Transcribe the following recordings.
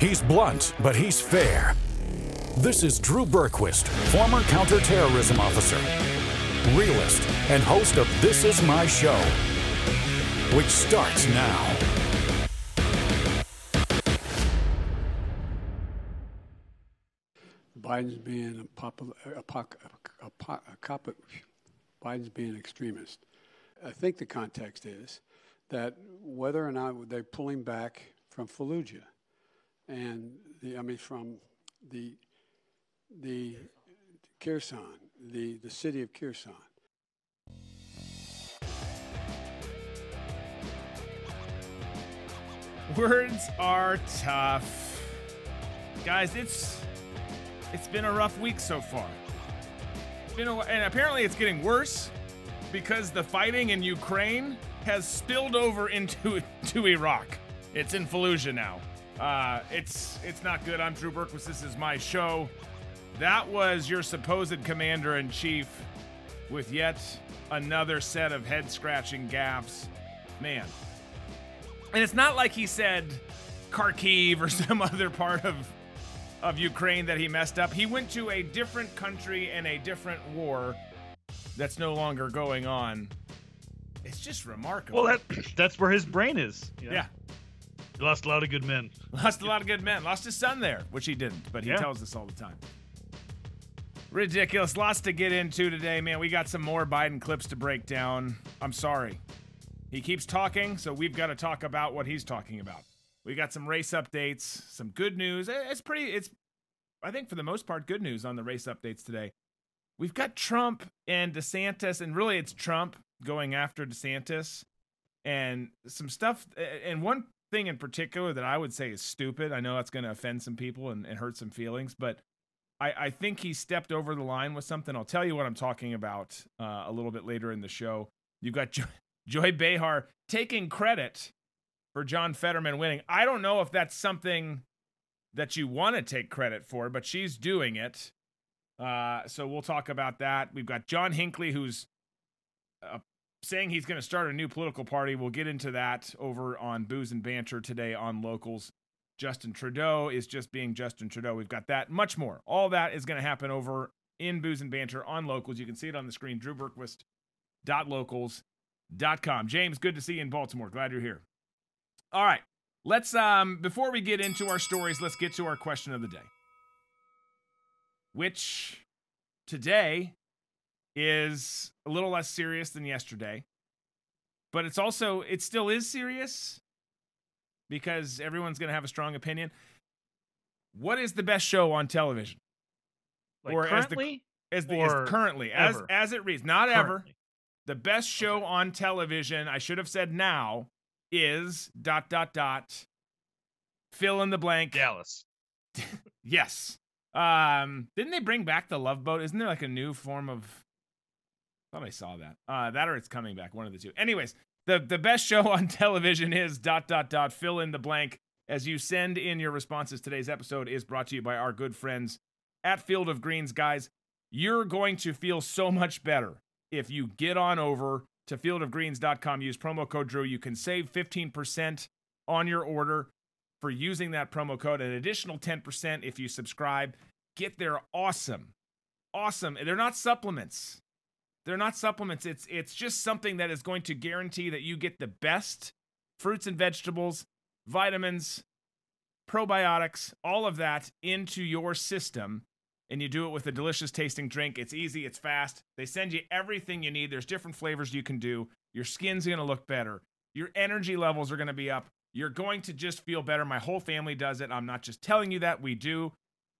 He's blunt, but he's fair. This is Drew Berquist, former counterterrorism officer, realist, and host of This Is My Show, which starts now. Biden's being a a, poc- a, po- a cop, Biden's being an extremist. I think the context is that whether or not they're pulling back from Fallujah, and the, I mean from the the Kherson, the the city of Kherson. Words are tough. Guys, it's it's been a rough week so far. Been a, and apparently it's getting worse because the fighting in Ukraine has spilled over into to Iraq. It's in Fallujah now. Uh, it's it's not good. I'm Drew Berquist. This is my show. That was your supposed commander in chief with yet another set of head scratching gaffes. Man. And it's not like he said Kharkiv or some other part of of Ukraine that he messed up. He went to a different country and a different war that's no longer going on. It's just remarkable. Well, that that's where his brain is. you know? yeah. He lost a lot of good men. Lost a lot of good men. Lost his son there, which he didn't, but he Yeah. tells us all the time. Ridiculous. Lots to get into today, man. We got some more Biden clips to break down. I'm sorry. He keeps talking, so we've got to talk about what he's talking about. We got some race updates, some good news. It's pretty, it's, I think for the most part, good news on the race updates today. We've got Trump and DeSantis, and really it's Trump going after DeSantis and some stuff. And one thing in particular that I would say is stupid. I know that's going to offend some people and, and hurt some feelings, but I, I think he stepped over the line with something. I'll tell you what I'm talking about uh, a little bit later in the show. You've got Joy, Joy Behar taking credit for John Fetterman winning. I don't know if that's something that you want to take credit for, but she's doing it. Uh, so we'll talk about that. We've got John Hinckley, who's uh, saying he's going to start a new political party. We'll get into that over on Booze and Banter today on Locals. Justin Trudeau is just being Justin Trudeau. We've got that, much more. All that is going to happen over in Booze and Banter on Locals. You can see it on the screen, drewberquist.locals.com. James, good to see you in Baltimore. Glad you're here. All right. Let's um before we get into our stories, let's get to our question of the day. Which today is a little less serious than yesterday. But it's also it still is serious because everyone's going to have a strong opinion. What is the best show on television? Like Or as the- currently, As the as currently as ever? as it reads, not ever. The best show Okay. on television, I should have said now, is dot dot dot fill in the blank. Dallas. Yes. Um, didn't they bring back the Love Boat? Isn't there like a new form of? Thought I saw that. Uh, that or it's coming back. One of the two. Anyways, the the best show on television is dot dot dot fill in the blank. As you send in your responses, today's episode is brought to you by our good friends at Field of Greens, guys. You're going to feel so much better if you get on over to fieldofgreens.com. Use promo code Drew. You can save 15% on your order for using that promo code, an additional 10% if you subscribe. Get their awesome, awesome. They're not supplements. They're not supplements. It's it's just something that is going to guarantee that you get the best fruits and vegetables, vitamins, probiotics, all of that into your system. And you do it with a delicious tasting drink. It's easy, it's fast. They send you everything you need. There's different flavors you can do. Your skin's gonna look better. Your energy levels are gonna be up. You're going to just feel better. My whole family does it. I'm not just telling you that, we do.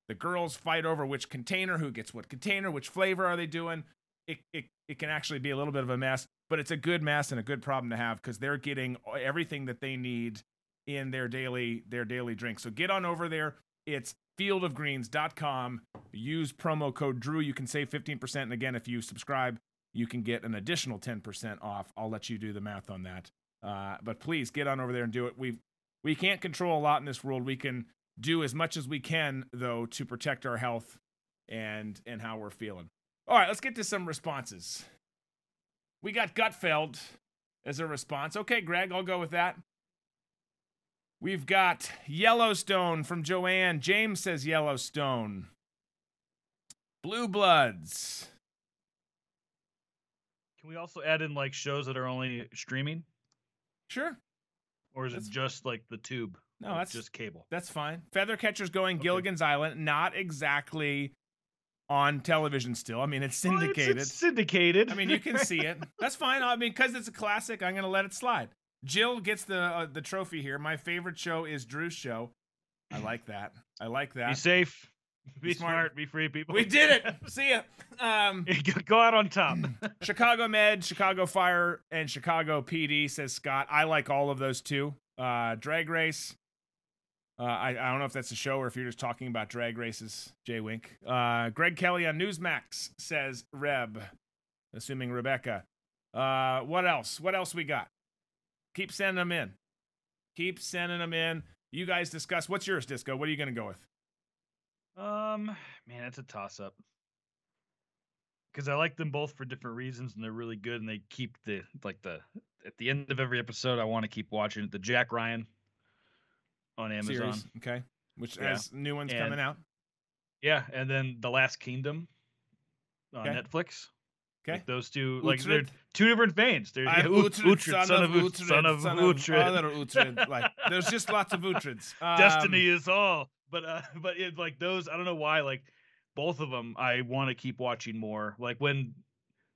The girls fight over which container, who gets what container, which flavor are they doing. It, it, it can actually be a little bit of a mess, but it's a good mess and a good problem to have because they're getting everything that they need in their daily their daily drink. So get on over there. It's fieldofgreens.com. Use promo code Drew. You can save 15%. And again, if you subscribe, you can get an additional 10% off. I'll let you do the math on that. Uh, but please get on over there and do it. We we can't control a lot in this world. We can do as much as we can though to protect our health and and how we're feeling. All right, let's get to some responses. We got Gutfeld as a response. Okay, Greg, I'll go with that. We've got Yellowstone from Joanne. James says Yellowstone. Blue Bloods. Can we also add in like shows that are only streaming, Sure. or is That's- it just like the tube? No, Like, that's just cable. That's fine. Feathercatcher's going Okay. Gilligan's Island, not exactly on television still. I mean, it's Well, it's- syndicated. it's syndicated. I mean, you can see it. That's fine. I mean, because it's a classic, I'm going to let it slide. Jill gets the uh, the trophy here. My favorite show is Drew's show. I like that. I like that. Be that. safe. Be, smart. smart. Be free, people. We did it. See ya. Um, Go out on top. Chicago Med, Chicago Fire, and Chicago PD says Scott. I like all of those too. Uh, drag Race. Uh, I, I don't know if that's a show or if you're just talking about drag races, Jay Wink. Uh, Greg Kelly on Newsmax says Reb, assuming Rebecca. Uh, what else? What else we got? Keep sending them in. Keep sending them in. You guys discuss. What's yours, Disco? What are you going to go with? Um, man, it's a toss up. Because I like them both for different reasons, and they're really good, and they keep the like the at the end of every episode. I want to keep watching it. The Jack Ryan on Amazon. Series, okay. Which Yeah. has new ones And- coming out. Yeah, and then The Last Kingdom on Okay. Netflix. Okay. Like those two, like they're two different veins. They're I'm yeah, Uhtred, Uhtred, son of Uhtred, son of Uhtred. other Uhtred. Like, there's just lots of Uhtred's. Um, Destiny is all. But uh, but it, like those, I don't know why. Like both of them, I want to keep watching more. Like when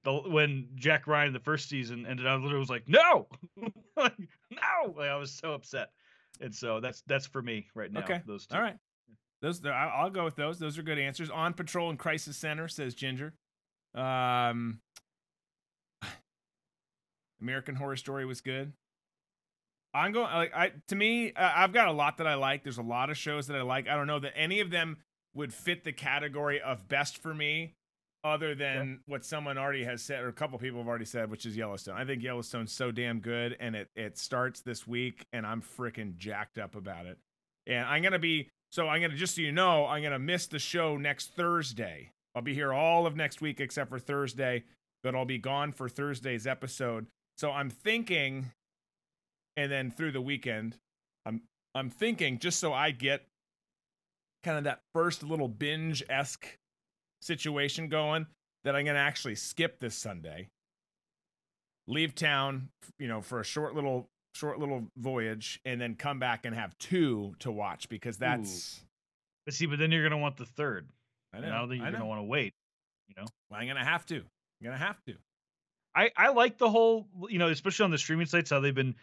the when Jack Ryan the first season ended, I literally was like, no, like, no. Like I was so upset, and so that's that's for me right now. Okay. those two. All right. Those, I'll go with those. Those are good answers. On Patrol and Crisis Center says Ginger. Um, American Horror Story was good. I'm going. Like, I to me, uh, I've got a lot that I like. There's a lot of shows that I like. I don't know that any of them would fit the category of best for me, other than what someone already has said, or a couple people have already said, which is Yellowstone. I think Yellowstone's so damn good, and it it starts this week, and I'm freaking jacked up about it. And I'm gonna be so I'm gonna just so you know, I'm gonna miss the show next Thursday. I'll be here all of next week except for Thursday, but I'll be gone for Thursday's episode. So I'm thinking, and then through the weekend, I'm I'm thinking just so I get kind of that first little binge esque situation going that I'm gonna actually skip this Sunday, leave town, you know, for a short little short little voyage, and then come back and have two to watch because that's But see, but then you're gonna want the third. I know don't think you're gonna want to wait. You know. I'm gonna have to. I'm gonna have to. I, I like the whole, you know, especially on the streaming sites, how they've been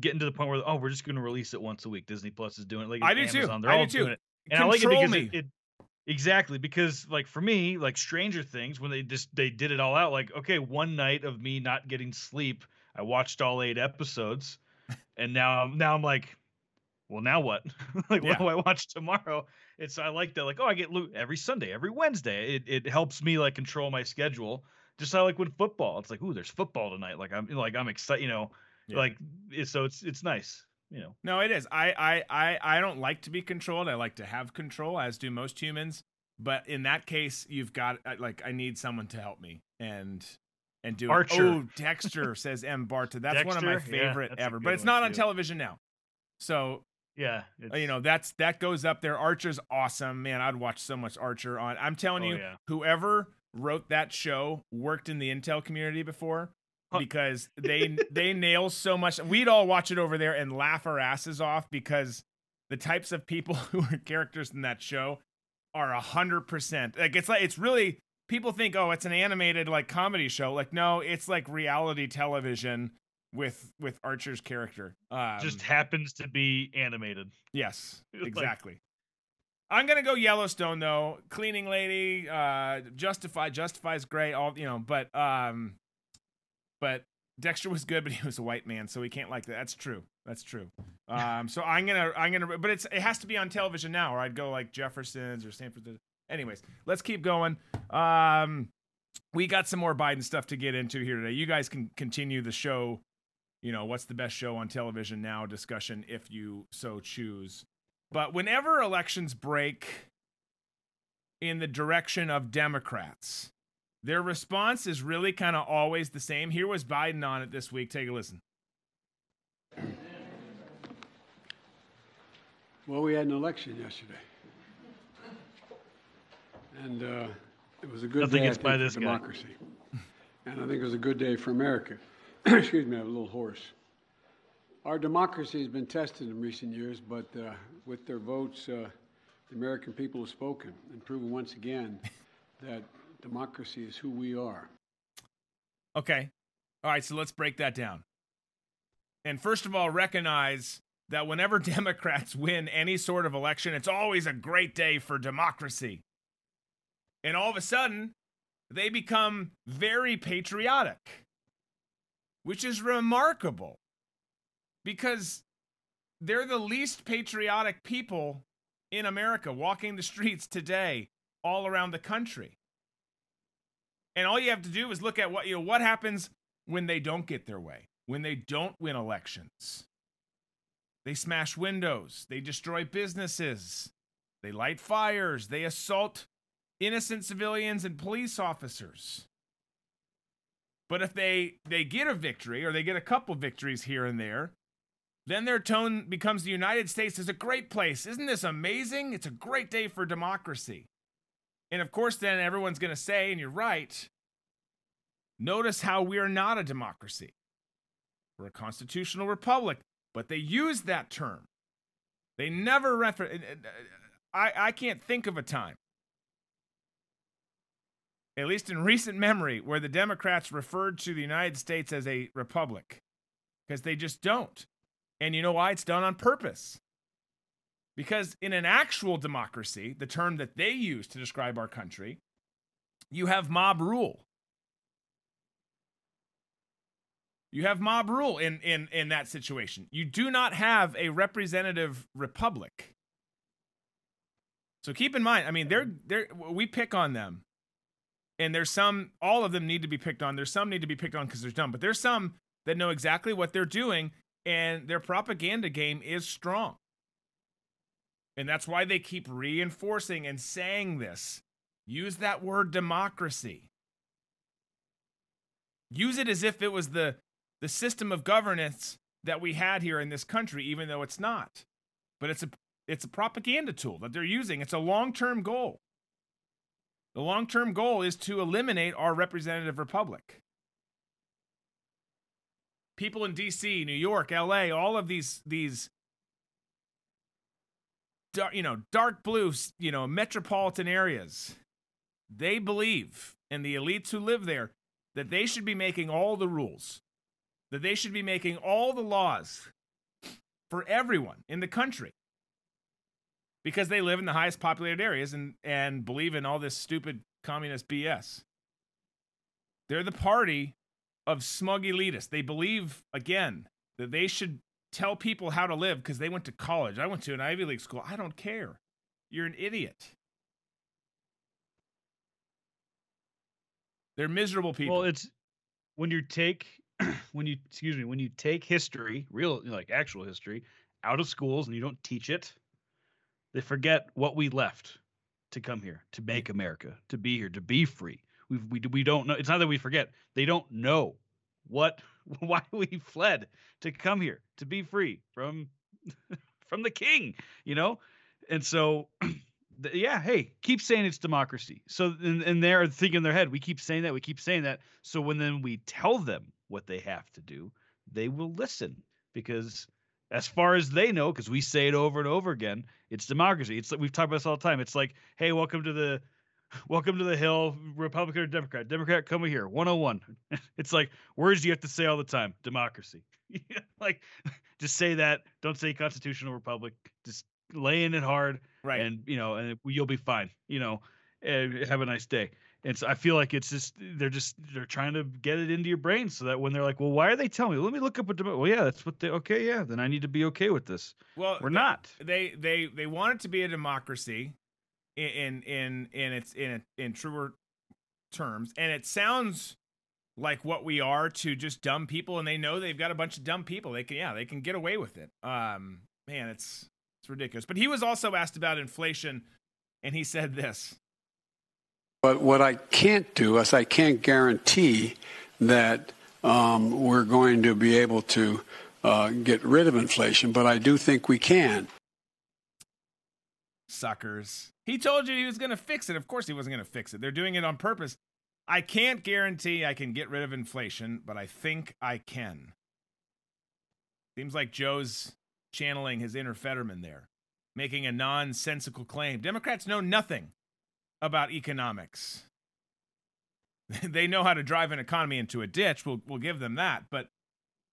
getting to the point where, oh, we're just going to release it once a week. Disney Plus is doing it. Like I do too. Amazon, They're I all do too. doing it. And I like it Control because me. it, it exactly because like for me, like Stranger Things, when they just they did it all out, like okay, one night of me not getting sleep, I watched all eight episodes, and now I'm now I'm like, well, now what? like Yeah. what do I watch tomorrow? It's I like that, like oh, I get loot every Sunday, every Wednesday. It it helps me like control my schedule. Just like with football, it's like, ooh, there's football tonight. Like I'm like I'm excited, you know, Yeah. like so it's it's nice, you know. No, it is. I, I, I, I don't like to be controlled. I like to have control, as do most humans. But in that case, you've got like I need someone to help me and and do it. Archer. Oh, Dexter says M. Barta. That's one of my Dexter? Yeah, favorite ever. But it's not on television now. So Yeah, uh, you know that's that goes up there. Archer's awesome, man. I'd watch so much Archer on. I'm telling Oh, you, yeah. whoever wrote that show worked in the Intel community before. Because they they nail so much. We'd all watch it over there and laugh our asses off because the types of people who are characters in that show are a hundred percent like it's like it's really people think oh it's an animated like comedy show like no it's like reality television with with Archer's character um, just happens to be animated. Yes, Like- exactly. I'm gonna go Yellowstone though. Cleaning lady, uh, Justify, Justify's great. All you know, but um, but Dexter was good, but he was a white man, so we can't like that. That's true. That's true. Um, so I'm gonna, I'm gonna, but it's it has to be on television now, or I'd go like Jefferson's or Sanford. Anyways, let's keep going. Um, we got some more Biden stuff to get into here today. You guys can continue the show. You know, what's the best show on television now discussion if you so choose. But whenever elections break in the direction of Democrats, their response is really kind of always the same. Here was Biden on it this week. Take a listen. Well, we had an election yesterday, and uh, it was a good Nothing day I gets think, by for this guy. democracy, and I think it was a good day for America. Excuse me, I have a little hoarse. Our democracy has been tested in recent years, but uh, with their votes, uh, the American people have spoken and proven once again that democracy is who we are. Okay. All right, so let's break that down. And first of all, recognize that whenever Democrats win any sort of election, it's always a great day for democracy. And all of a sudden, they become very patriotic, which is remarkable because they're the least patriotic people in America walking the streets today all around the country. And all you have to do is look at what you know what happens when they don't get their way, when they don't win elections. They smash windows, they destroy businesses, they light fires, they assault innocent civilians and police officers. But if they they get a victory or they get a couple victories here and there, then their tone becomes the United States is a great place. Isn't this amazing? It's a great day for democracy. And of course, then everyone's going to say, and you're right, notice how we are not a democracy. We're a constitutional republic, but they use that term. They never refer. Uh, I, I can't think of a time, at least in recent memory, where the Democrats referred to the United States as a republic, because they just don't. And you know why? It's done on purpose. Because in an actual democracy, the term that they use to describe our country, you have mob rule. You have mob rule in, in, in that situation. You do not have a representative republic. So keep in mind, I mean, they're, they're, we pick on them. And there's some, all of them need to be picked on. There's some need to be picked on because they're dumb, but there's some that know exactly what they're doing, and their propaganda game is strong. And that's why they keep reinforcing and saying this. Use that word democracy. Use it as if it was the, the system of governance that we had here in this country, even though it's not. But it's a, it's a propaganda tool that they're using. It's a long term goal. The long term goal is to eliminate our representative republic. People in DC, New York, LA, all of these, these dark, you know, dark blue, you know, metropolitan areas, they believe, and the elites who live there, that they should be making all the rules, that they should be making all the laws for everyone in the country because they live in the highest populated areas and, and believe in all this stupid communist BS. They're the party of smug elitists. They believe, again, that they should tell people how to live because they went to college. I went to an Ivy League school. I don't care. You're an idiot. They're miserable people. Well, it's when you take when you excuse me when you take history, real like actual history, out of schools and you don't teach it, they forget what we left to come here to make America, to be here, to be free. We we we don't know. It's not that we forget. They don't know what why we fled to come here to be free from from the king. You know, and so yeah, hey, keep saying it's democracy. So and, and they're thinking in their head, we keep saying that, we keep saying that. So when then we tell them what they have to do, they will listen because as far as they know, because we say it over and over again, it's democracy. It's like we've talked about this all the time. It's like, hey, welcome to the welcome to the hill, Republican or Democrat. Democrat, come here. 101. It's like words you have to say all the time. Democracy. like just say that. Don't say constitutional republic. Just lay in it hard right. and you know, and you'll be fine. You know, and have a nice day. And so I feel like it's just they're just they're trying to get it into your brain so that when they're like, well, why are they telling me? Let me look up a demo. Well, yeah, that's what they. Okay, yeah, then I need to be okay with this. well, We're they- not. They they they want it to be a democracy in in in, in its in in truer terms, and it sounds like what we are to just dumb people, and they know they've got a bunch of dumb people. They can yeah, they can get away with it. Um, man, it's it's ridiculous. But he was also asked about inflation, and he said this. But what I can't do is I can't guarantee that um, we're going to be able to uh, get rid of inflation, but I do think we can. suckers. He told you he was going to fix it. Of course, he wasn't going to fix it. They're doing it on purpose. I can't guarantee I can get rid of inflation, but I think I can. Seems like Joe's channeling his inner Fetterman there, making a nonsensical claim. Democrats know nothing about economics. they know how to drive an economy into a ditch. We'll, we'll give them that. But,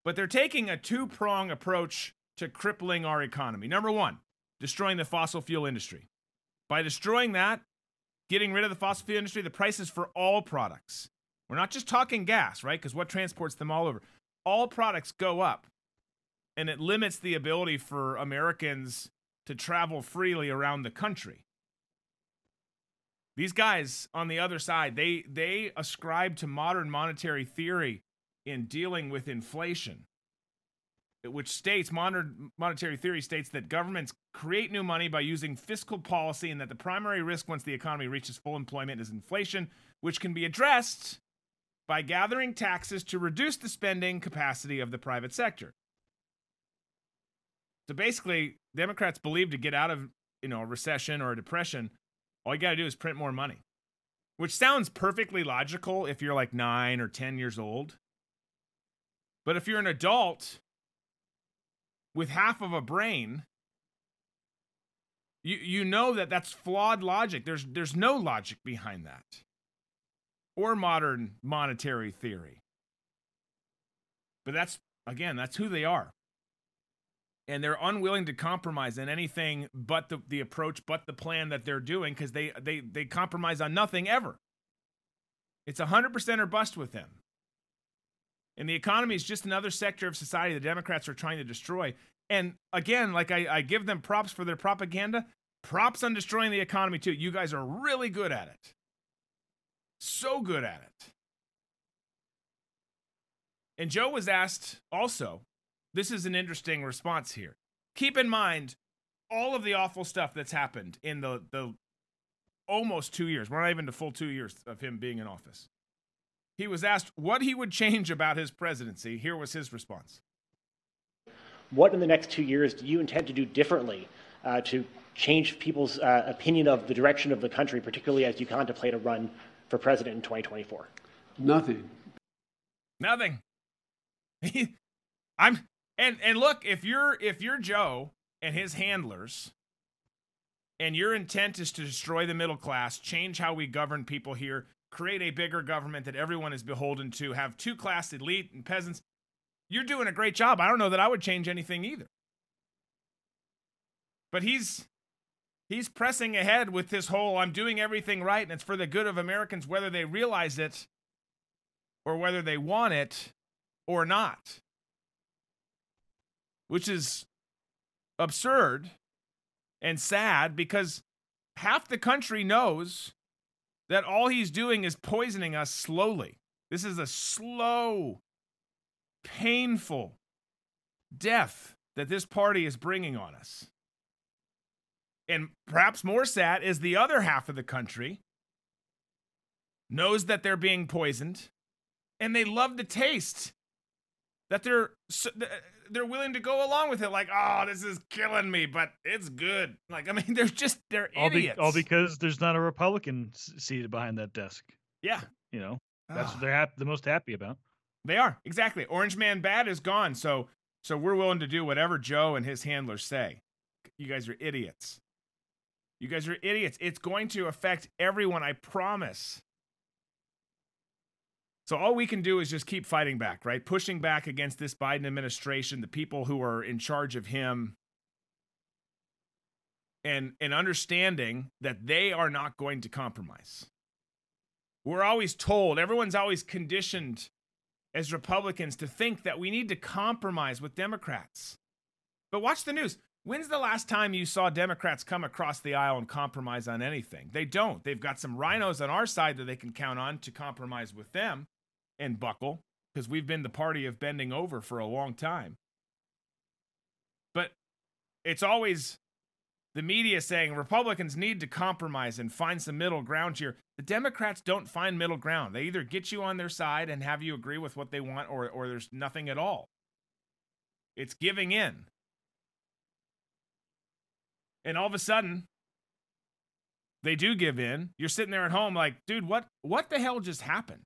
but they're taking a two prong approach to crippling our economy. Number one, destroying the fossil fuel industry. By destroying that, getting rid of the fossil fuel industry, the prices for all products. We're not just talking gas, right? Because what transports them all over? All products go up. And it limits the ability for Americans to travel freely around the country. These guys on the other side, they they ascribe to modern monetary theory in dealing with inflation which states modern monetary theory states that governments create new money by using fiscal policy and that the primary risk once the economy reaches full employment is inflation which can be addressed by gathering taxes to reduce the spending capacity of the private sector. So basically democrats believe to get out of you know a recession or a depression all you got to do is print more money which sounds perfectly logical if you're like 9 or 10 years old. But if you're an adult with half of a brain, you you know that that's flawed logic. There's there's no logic behind that. Or modern monetary theory. But that's again, that's who they are. And they're unwilling to compromise in anything but the, the approach, but the plan that they're doing, because they, they they compromise on nothing ever. It's 100% or bust with them. And the economy is just another sector of society the Democrats are trying to destroy. And again, like I, I give them props for their propaganda, props on destroying the economy too. You guys are really good at it. So good at it. And Joe was asked also, this is an interesting response here. Keep in mind all of the awful stuff that's happened in the, the almost two years. We're not even to full two years of him being in office. He was asked what he would change about his presidency. Here was his response. What in the next two years do you intend to do differently uh, to change people's uh, opinion of the direction of the country, particularly as you contemplate a run for president in 2024? Nothing. Nothing. I'm and and look, if you're if you're Joe and his handlers and your intent is to destroy the middle class, change how we govern people here, create a bigger government that everyone is beholden to, have two class elite and peasants. You're doing a great job. I don't know that I would change anything either. But he's he's pressing ahead with this whole I'm doing everything right and it's for the good of Americans whether they realize it or whether they want it or not. Which is absurd and sad because half the country knows that all he's doing is poisoning us slowly. This is a slow, painful death that this party is bringing on us. And perhaps more sad is the other half of the country knows that they're being poisoned and they love the taste that they're they're willing to go along with it like oh this is killing me but it's good. Like i mean they're just they're all idiots. Be, all because there's not a republican seated behind that desk. Yeah. You know? That's what they're hap- the most happy about. They are exactly. Orange man bad is gone so so we're willing to do whatever joe and his handlers say. You guys are idiots. You guys are idiots. It's going to affect everyone i promise so all we can do is just keep fighting back, right? Pushing back against this Biden administration, the people who are in charge of him, and and understanding that they are not going to compromise. We're always told, everyone's always conditioned as Republicans to think that we need to compromise with Democrats. But watch the news. When's the last time you saw Democrats come across the aisle and compromise on anything? They don't. They've got some RINOs on our side that they can count on to compromise with them and buckle because we've been the party of bending over for a long time. But it's always the media saying Republicans need to compromise and find some middle ground here. The Democrats don't find middle ground. They either get you on their side and have you agree with what they want or or there's nothing at all. It's giving in. And all of a sudden, they do give in. You're sitting there at home like, dude, what what the hell just happened?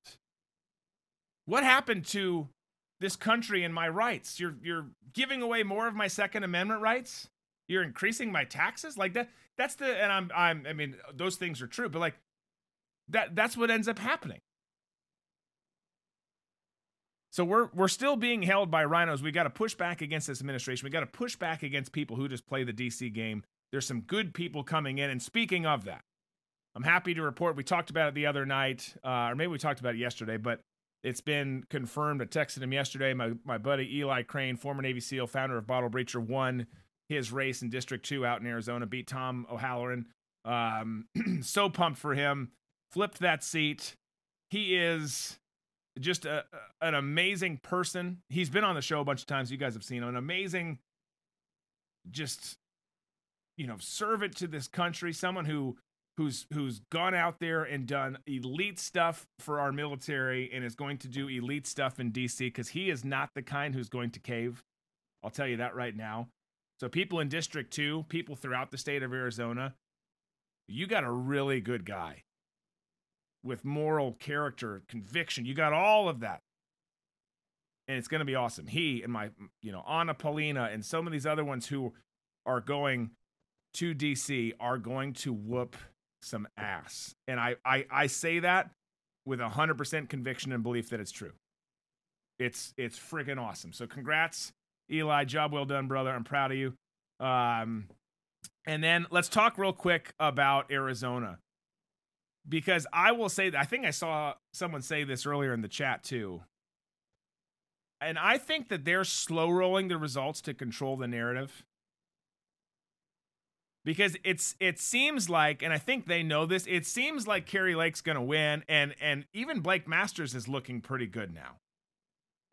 What happened to this country and my rights? You're you're giving away more of my second amendment rights? You're increasing my taxes? Like that that's the and I'm I'm I mean, those things are true, but like that that's what ends up happening. So we're we're still being held by RINOs. We got to push back against this administration. We got to push back against people who just play the DC game. There's some good people coming in. And speaking of that, I'm happy to report we talked about it the other night, uh, or maybe we talked about it yesterday, but it's been confirmed. I texted him yesterday. My my buddy Eli Crane, former Navy SEAL, founder of Bottle Breacher, won his race in District Two out in Arizona, beat Tom O'Halleran. Um, so pumped for him. Flipped that seat. He is just a, an amazing person. He's been on the show a bunch of times. You guys have seen him. An amazing, just you know, servant to this country. Someone who who's who's gone out there and done elite stuff for our military and is going to do elite stuff in DC because he is not the kind who's going to cave. I'll tell you that right now. So people in District Two, people throughout the state of Arizona, you got a really good guy with moral character, conviction. You got all of that. And it's going to be awesome. He and my, you know, Anna Paulina and some of these other ones who are going to DC are going to whoop some ass. And I, I, I say that with 100% conviction and belief that it's true. It's, it's freaking awesome. So congrats, Eli. Job well done, brother. I'm proud of you. Um, and then let's talk real quick about Arizona because I will say that I think I saw someone say this earlier in the chat too. And I think that they're slow rolling the results to control the narrative. Because it's it seems like, and I think they know this, it seems like Kari Lake's gonna win, and and even Blake Masters is looking pretty good now.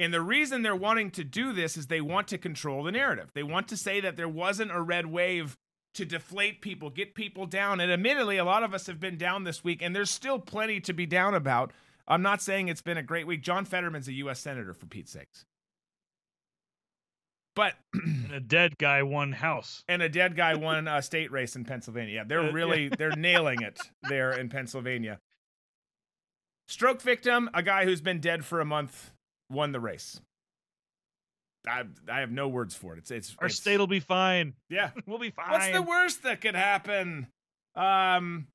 And the reason they're wanting to do this is they want to control the narrative. They want to say that there wasn't a red wave to deflate people, get people down. And admittedly, a lot of us have been down this week, and there's still plenty to be down about. I'm not saying it's been a great week. John Fetterman's a U.S. Senator, for Pete's sakes. But and a dead guy won House, and a dead guy won a state race in Pennsylvania. Yeah, they're really they're nailing it there in Pennsylvania. Stroke victim, a guy who's been dead for a month, won the race. I I have no words for it. It's it's our it's, state will be fine. Yeah, we'll be fine. What's the worst that could happen? Um,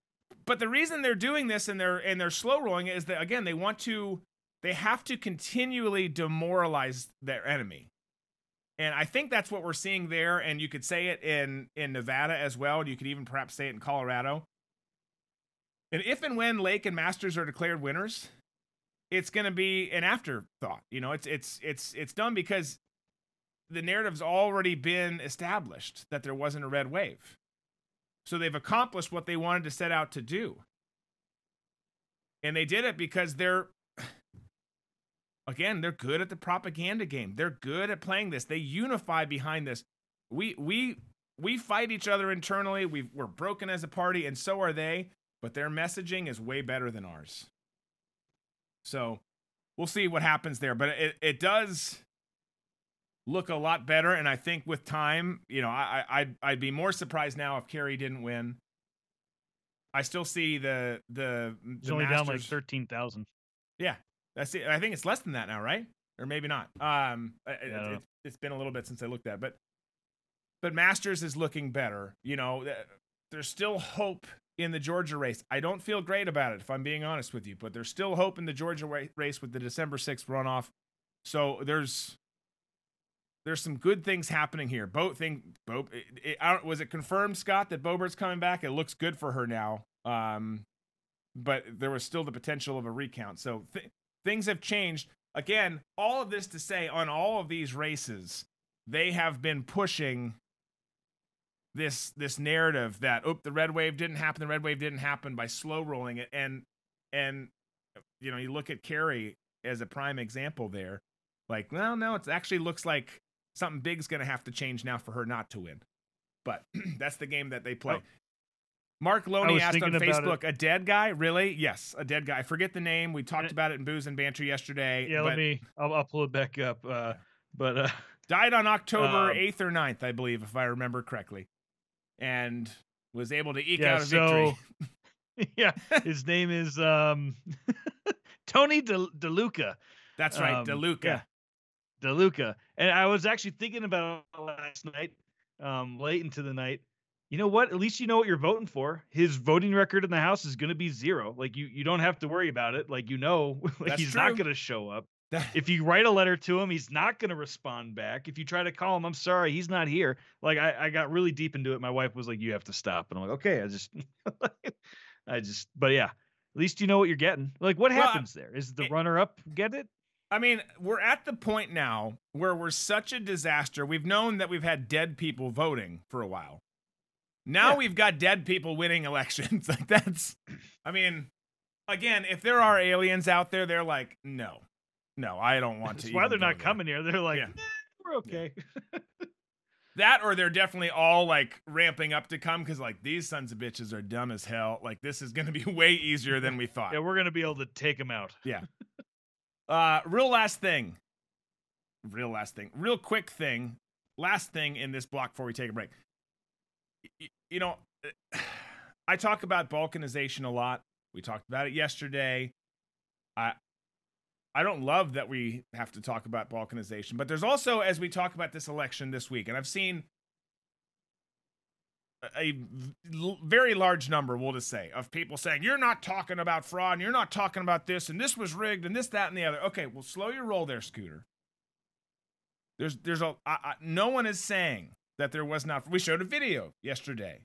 but the reason they're doing this and they're and they're slow rolling is that again they want to they have to continually demoralize their enemy. And I think that's what we're seeing there. And you could say it in in Nevada as well. And you could even perhaps say it in Colorado. And if and when Lake and Masters are declared winners, it's going to be an afterthought. You know, it's it's it's it's done because the narrative's already been established that there wasn't a red wave. So they've accomplished what they wanted to set out to do. And they did it because they're again, they're good at the propaganda game. They're good at playing this. They unify behind this. We we we fight each other internally. we we're broken as a party, and so are they. But their messaging is way better than ours. So we'll see what happens there. But it, it does look a lot better. And I think with time, you know, I, I'd I'd be more surprised now if Kari didn't win. I still see the the, the only Masters. down like thirteen thousand. Yeah, that's it. I think it's less than that now, right? Or maybe not. Um, yeah. it, has been a little bit since I looked at, it. but but Masters is looking better. You know, there's still hope in the Georgia race. I don't feel great about it, if I'm being honest with you, but there's still hope in the Georgia race with the December 6th runoff. So there's there's some good things happening here. Boat thing, Bo, it, it, was it confirmed, Scott, that Boebert's coming back? It looks good for her now. Um, but there was still the potential of a recount. So th- things have changed. Again, all of this to say, on all of these races, they have been pushing this this narrative that oh the red wave didn't happen, the red wave didn't happen by slow rolling it, and and you know you look at Kari as a prime example there. Like, well, no, it actually looks like something big's going to have to change now for her not to win. But that's the game that they play. Oh. Mark Loney asked on Facebook, a dead guy? Really? Yes, a dead guy. I forget the name. We talked about it in Booze and Banter yesterday. Yeah, let me, I'll, I'll, pull it back up. Uh, but, uh, died on October um, 8th or 9th, I believe, if I remember correctly. And was able to eke yeah, out a victory. So yeah, his name is um, Tony De- DeLuca. That's right, Um, DeLuca. yeah. DeLuca. And I was actually thinking about it last night, um, late into the night. You know what? At least you know what you're voting for. His voting record in the House is going to be zero. Like you, you don't have to worry about it. Like you know, like That's he's true. not going to show up. If you write a letter to him, he's not going to respond back. If you try to call him, I'm sorry, he's not here. Like I, I got really deep into it. My wife was like, "You have to stop," and I'm like, "Okay." I just, I just, but yeah. At least you know what you're getting. Like, what Well, happens there? Is the it- runner-up get it? I mean, we're at the point now where we're such a disaster. We've known that we've had dead people voting for a while. Now Yeah. we've got dead people winning elections. like that's I mean, again, if there are aliens out there, they're like, no. No, I don't want to. That's why they're not there." coming here. They're like, Yeah. "Nah, we're okay. That or they're definitely all like ramping up to come because like these sons of bitches are dumb as hell. Like this is gonna be way easier than we thought. yeah, we're gonna be able to take them out. Yeah. uh, real last thing. Real last thing. Real quick thing. Last thing in this block before we take a break. You know, I talk about balkanization a lot. We talked about it yesterday. I I don't love that we have to talk about balkanization, but there's also as we talk about this election this week, and I've seen a very large number, we'll just say, of people saying, You're not talking about fraud, and you're not talking about this, and this was rigged, and this, that, and the other. Okay, well, slow your roll there, Scooter. There's, there's a, I, I, no one is saying that there was not. We showed a video yesterday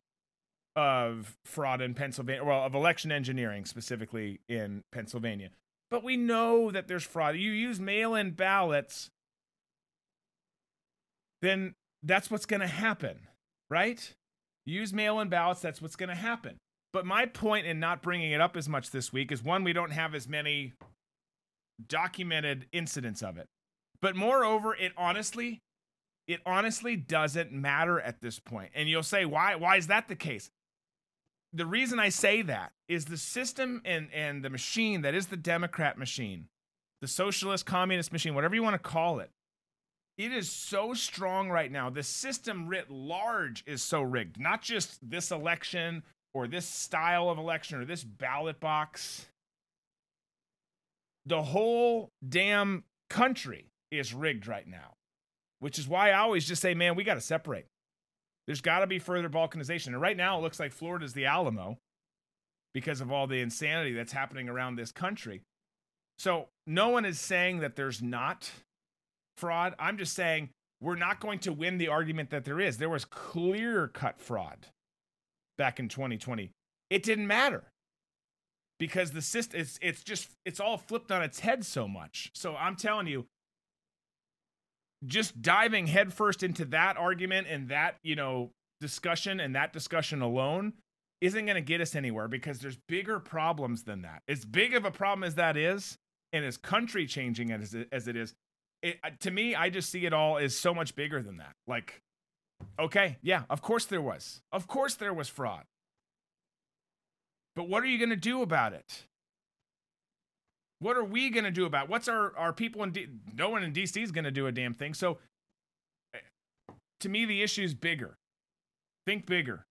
of fraud in Pennsylvania, well, of election engineering specifically in Pennsylvania. But we know that there's fraud. You use mail in ballots, then that's what's going to happen, right? use mail in ballots that's what's going to happen but my point in not bringing it up as much this week is one we don't have as many documented incidents of it but moreover it honestly it honestly doesn't matter at this point and you'll say why why is that the case the reason i say that is the system and and the machine that is the democrat machine the socialist communist machine whatever you want to call it it is so strong right now. The system writ large is so rigged. Not just this election or this style of election or this ballot box. The whole damn country is rigged right now, which is why I always just say, man, we got to separate. There's got to be further balkanization. And right now, it looks like Florida's the Alamo because of all the insanity that's happening around this country. So, no one is saying that there's not fraud. I'm just saying we're not going to win the argument that there is. There was clear cut fraud back in 2020. It didn't matter because the system it's it's just it's all flipped on its head so much. So I'm telling you just diving headfirst into that argument and that, you know, discussion and that discussion alone isn't going to get us anywhere because there's bigger problems than that. As big of a problem as that is, and as country changing as it, as it is, it, uh, to me, I just see it all as so much bigger than that. Like, okay, yeah, of course there was. Of course there was fraud. But what are you going to do about it? What are we going to do about it? What's our, our people in D- no one in DC is going to do a damn thing. So to me, the issue is bigger. Think bigger.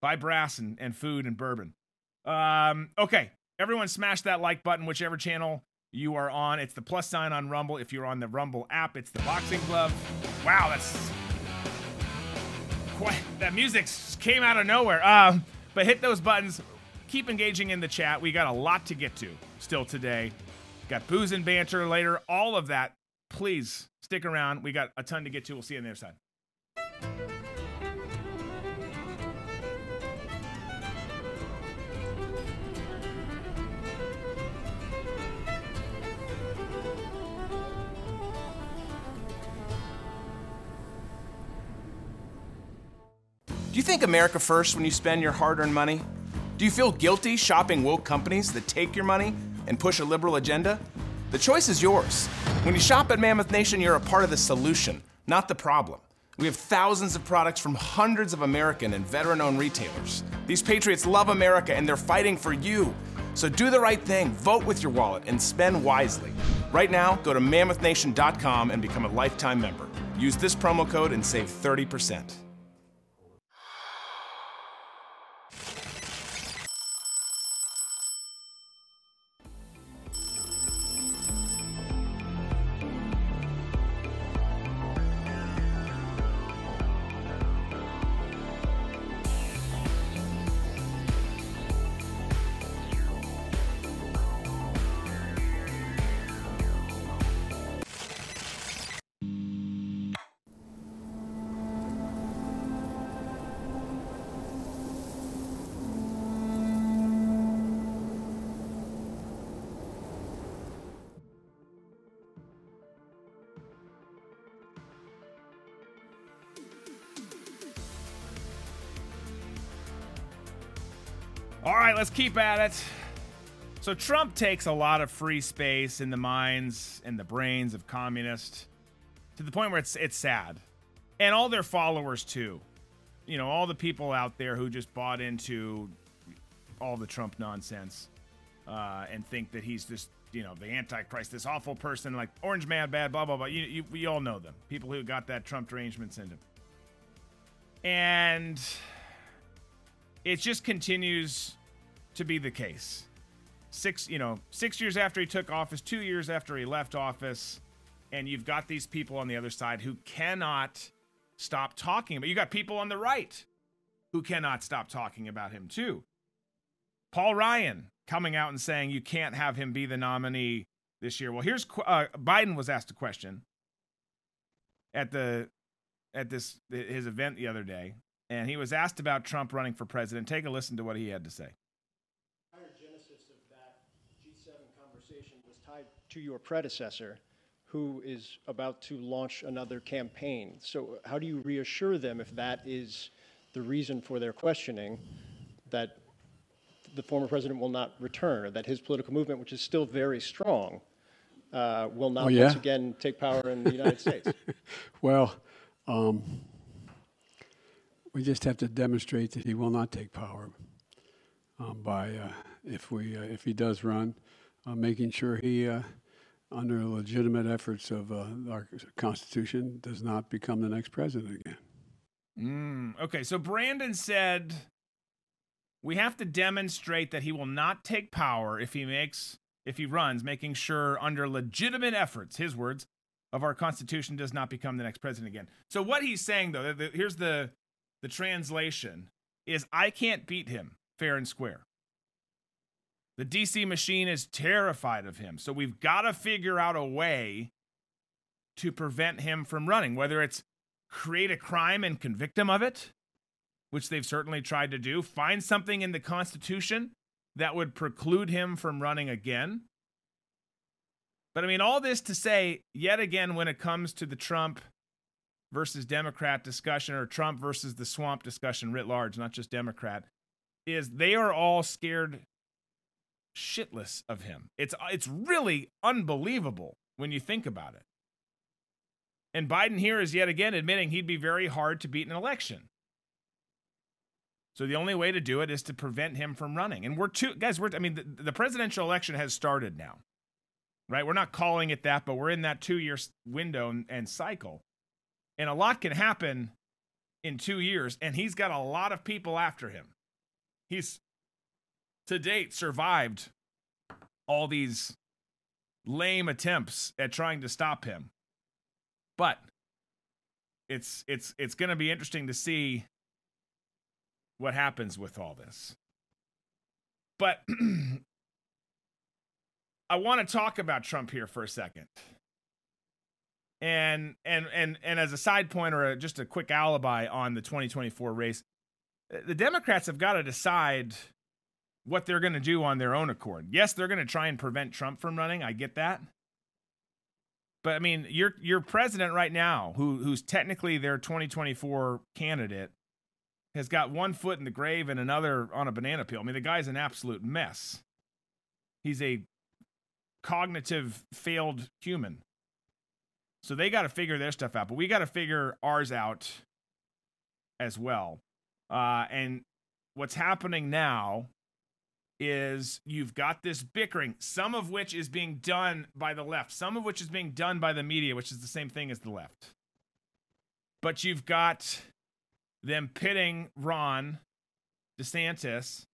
Buy brass and, and food and bourbon. Um, okay, everyone smash that like button, whichever channel you are on. It's the plus sign on Rumble. If you're on the Rumble app, it's the boxing glove. Wow, that's quite that music came out of nowhere. Um, but hit those buttons. Keep engaging in the chat. We got a lot to get to still today. Got booze and banter later. All of that. Please stick around. We got a ton to get to. We'll see you on the other side. Do you think America first when you spend your hard earned money? Do you feel guilty shopping woke companies that take your money and push a liberal agenda? The choice is yours. When you shop at Mammoth Nation, you're a part of the solution, not the problem. We have thousands of products from hundreds of American and veteran owned retailers. These patriots love America and they're fighting for you. So do the right thing, vote with your wallet, and spend wisely. Right now, go to mammothnation.com and become a lifetime member. Use this promo code and save 30%. Let's keep at it. So Trump takes a lot of free space in the minds and the brains of communists to the point where it's it's sad. And all their followers too. You know, all the people out there who just bought into all the Trump nonsense uh, and think that he's just, you know, the Antichrist, this awful person, like Orange Man, bad, blah, blah, blah. You, you, we all know them. People who got that Trump derangement syndrome. And it just continues to be the case. Six, you know, six years after he took office, two years after he left office, and you've got these people on the other side who cannot stop talking about. You got people on the right who cannot stop talking about him too. Paul Ryan coming out and saying you can't have him be the nominee this year. Well, here's uh, Biden was asked a question at the at this his event the other day, and he was asked about Trump running for president. Take a listen to what he had to say. Genesis of that G7 conversation was tied to your predecessor, who is about to launch another campaign. So, how do you reassure them if that is the reason for their questioning that the former president will not return, or that his political movement, which is still very strong, uh, will not Oh, yeah? once again take power in the United States? Well, um, we just have to demonstrate that he will not take power um, by, uh, if we, uh, if he does run, uh, making sure he, uh, under legitimate efforts of uh, our Constitution, does not become the next president again. Mm, okay, so Brandon said we have to demonstrate that he will not take power if he makes if he runs, making sure under legitimate efforts, his words, of our Constitution does not become the next president again. So what he's saying though, the, the, here's the the translation is I can't beat him fair and square. The DC machine is terrified of him. So we've got to figure out a way to prevent him from running, whether it's create a crime and convict him of it, which they've certainly tried to do, find something in the Constitution that would preclude him from running again. But I mean, all this to say, yet again, when it comes to the Trump versus Democrat discussion or Trump versus the swamp discussion writ large, not just Democrat, is they are all scared shitless of him. It's uh, it's really unbelievable when you think about it. And Biden here is yet again admitting he'd be very hard to beat an election. So the only way to do it is to prevent him from running. And we're two guys, we're I mean the, the presidential election has started now. Right? We're not calling it that, but we're in that 2-year window and, and cycle. And a lot can happen in 2 years and he's got a lot of people after him. He's to date survived all these lame attempts at trying to stop him. But it's it's it's going to be interesting to see what happens with all this. But I want to talk about Trump here for a second. And and and and as a side point or a, just a quick alibi on the 2024 race, the Democrats have got to decide what they're going to do on their own accord. Yes, they're going to try and prevent Trump from running. I get that. But I mean, your your president right now, who who's technically their 2024 candidate, has got one foot in the grave and another on a banana peel. I mean, the guy's an absolute mess. He's a cognitive failed human. So they got to figure their stuff out, but we got to figure ours out as well. Uh, and what's happening now is you've got this bickering, some of which is being done by the left, some of which is being done by the media, which is the same thing as the left. But you've got them pitting Ron DeSantis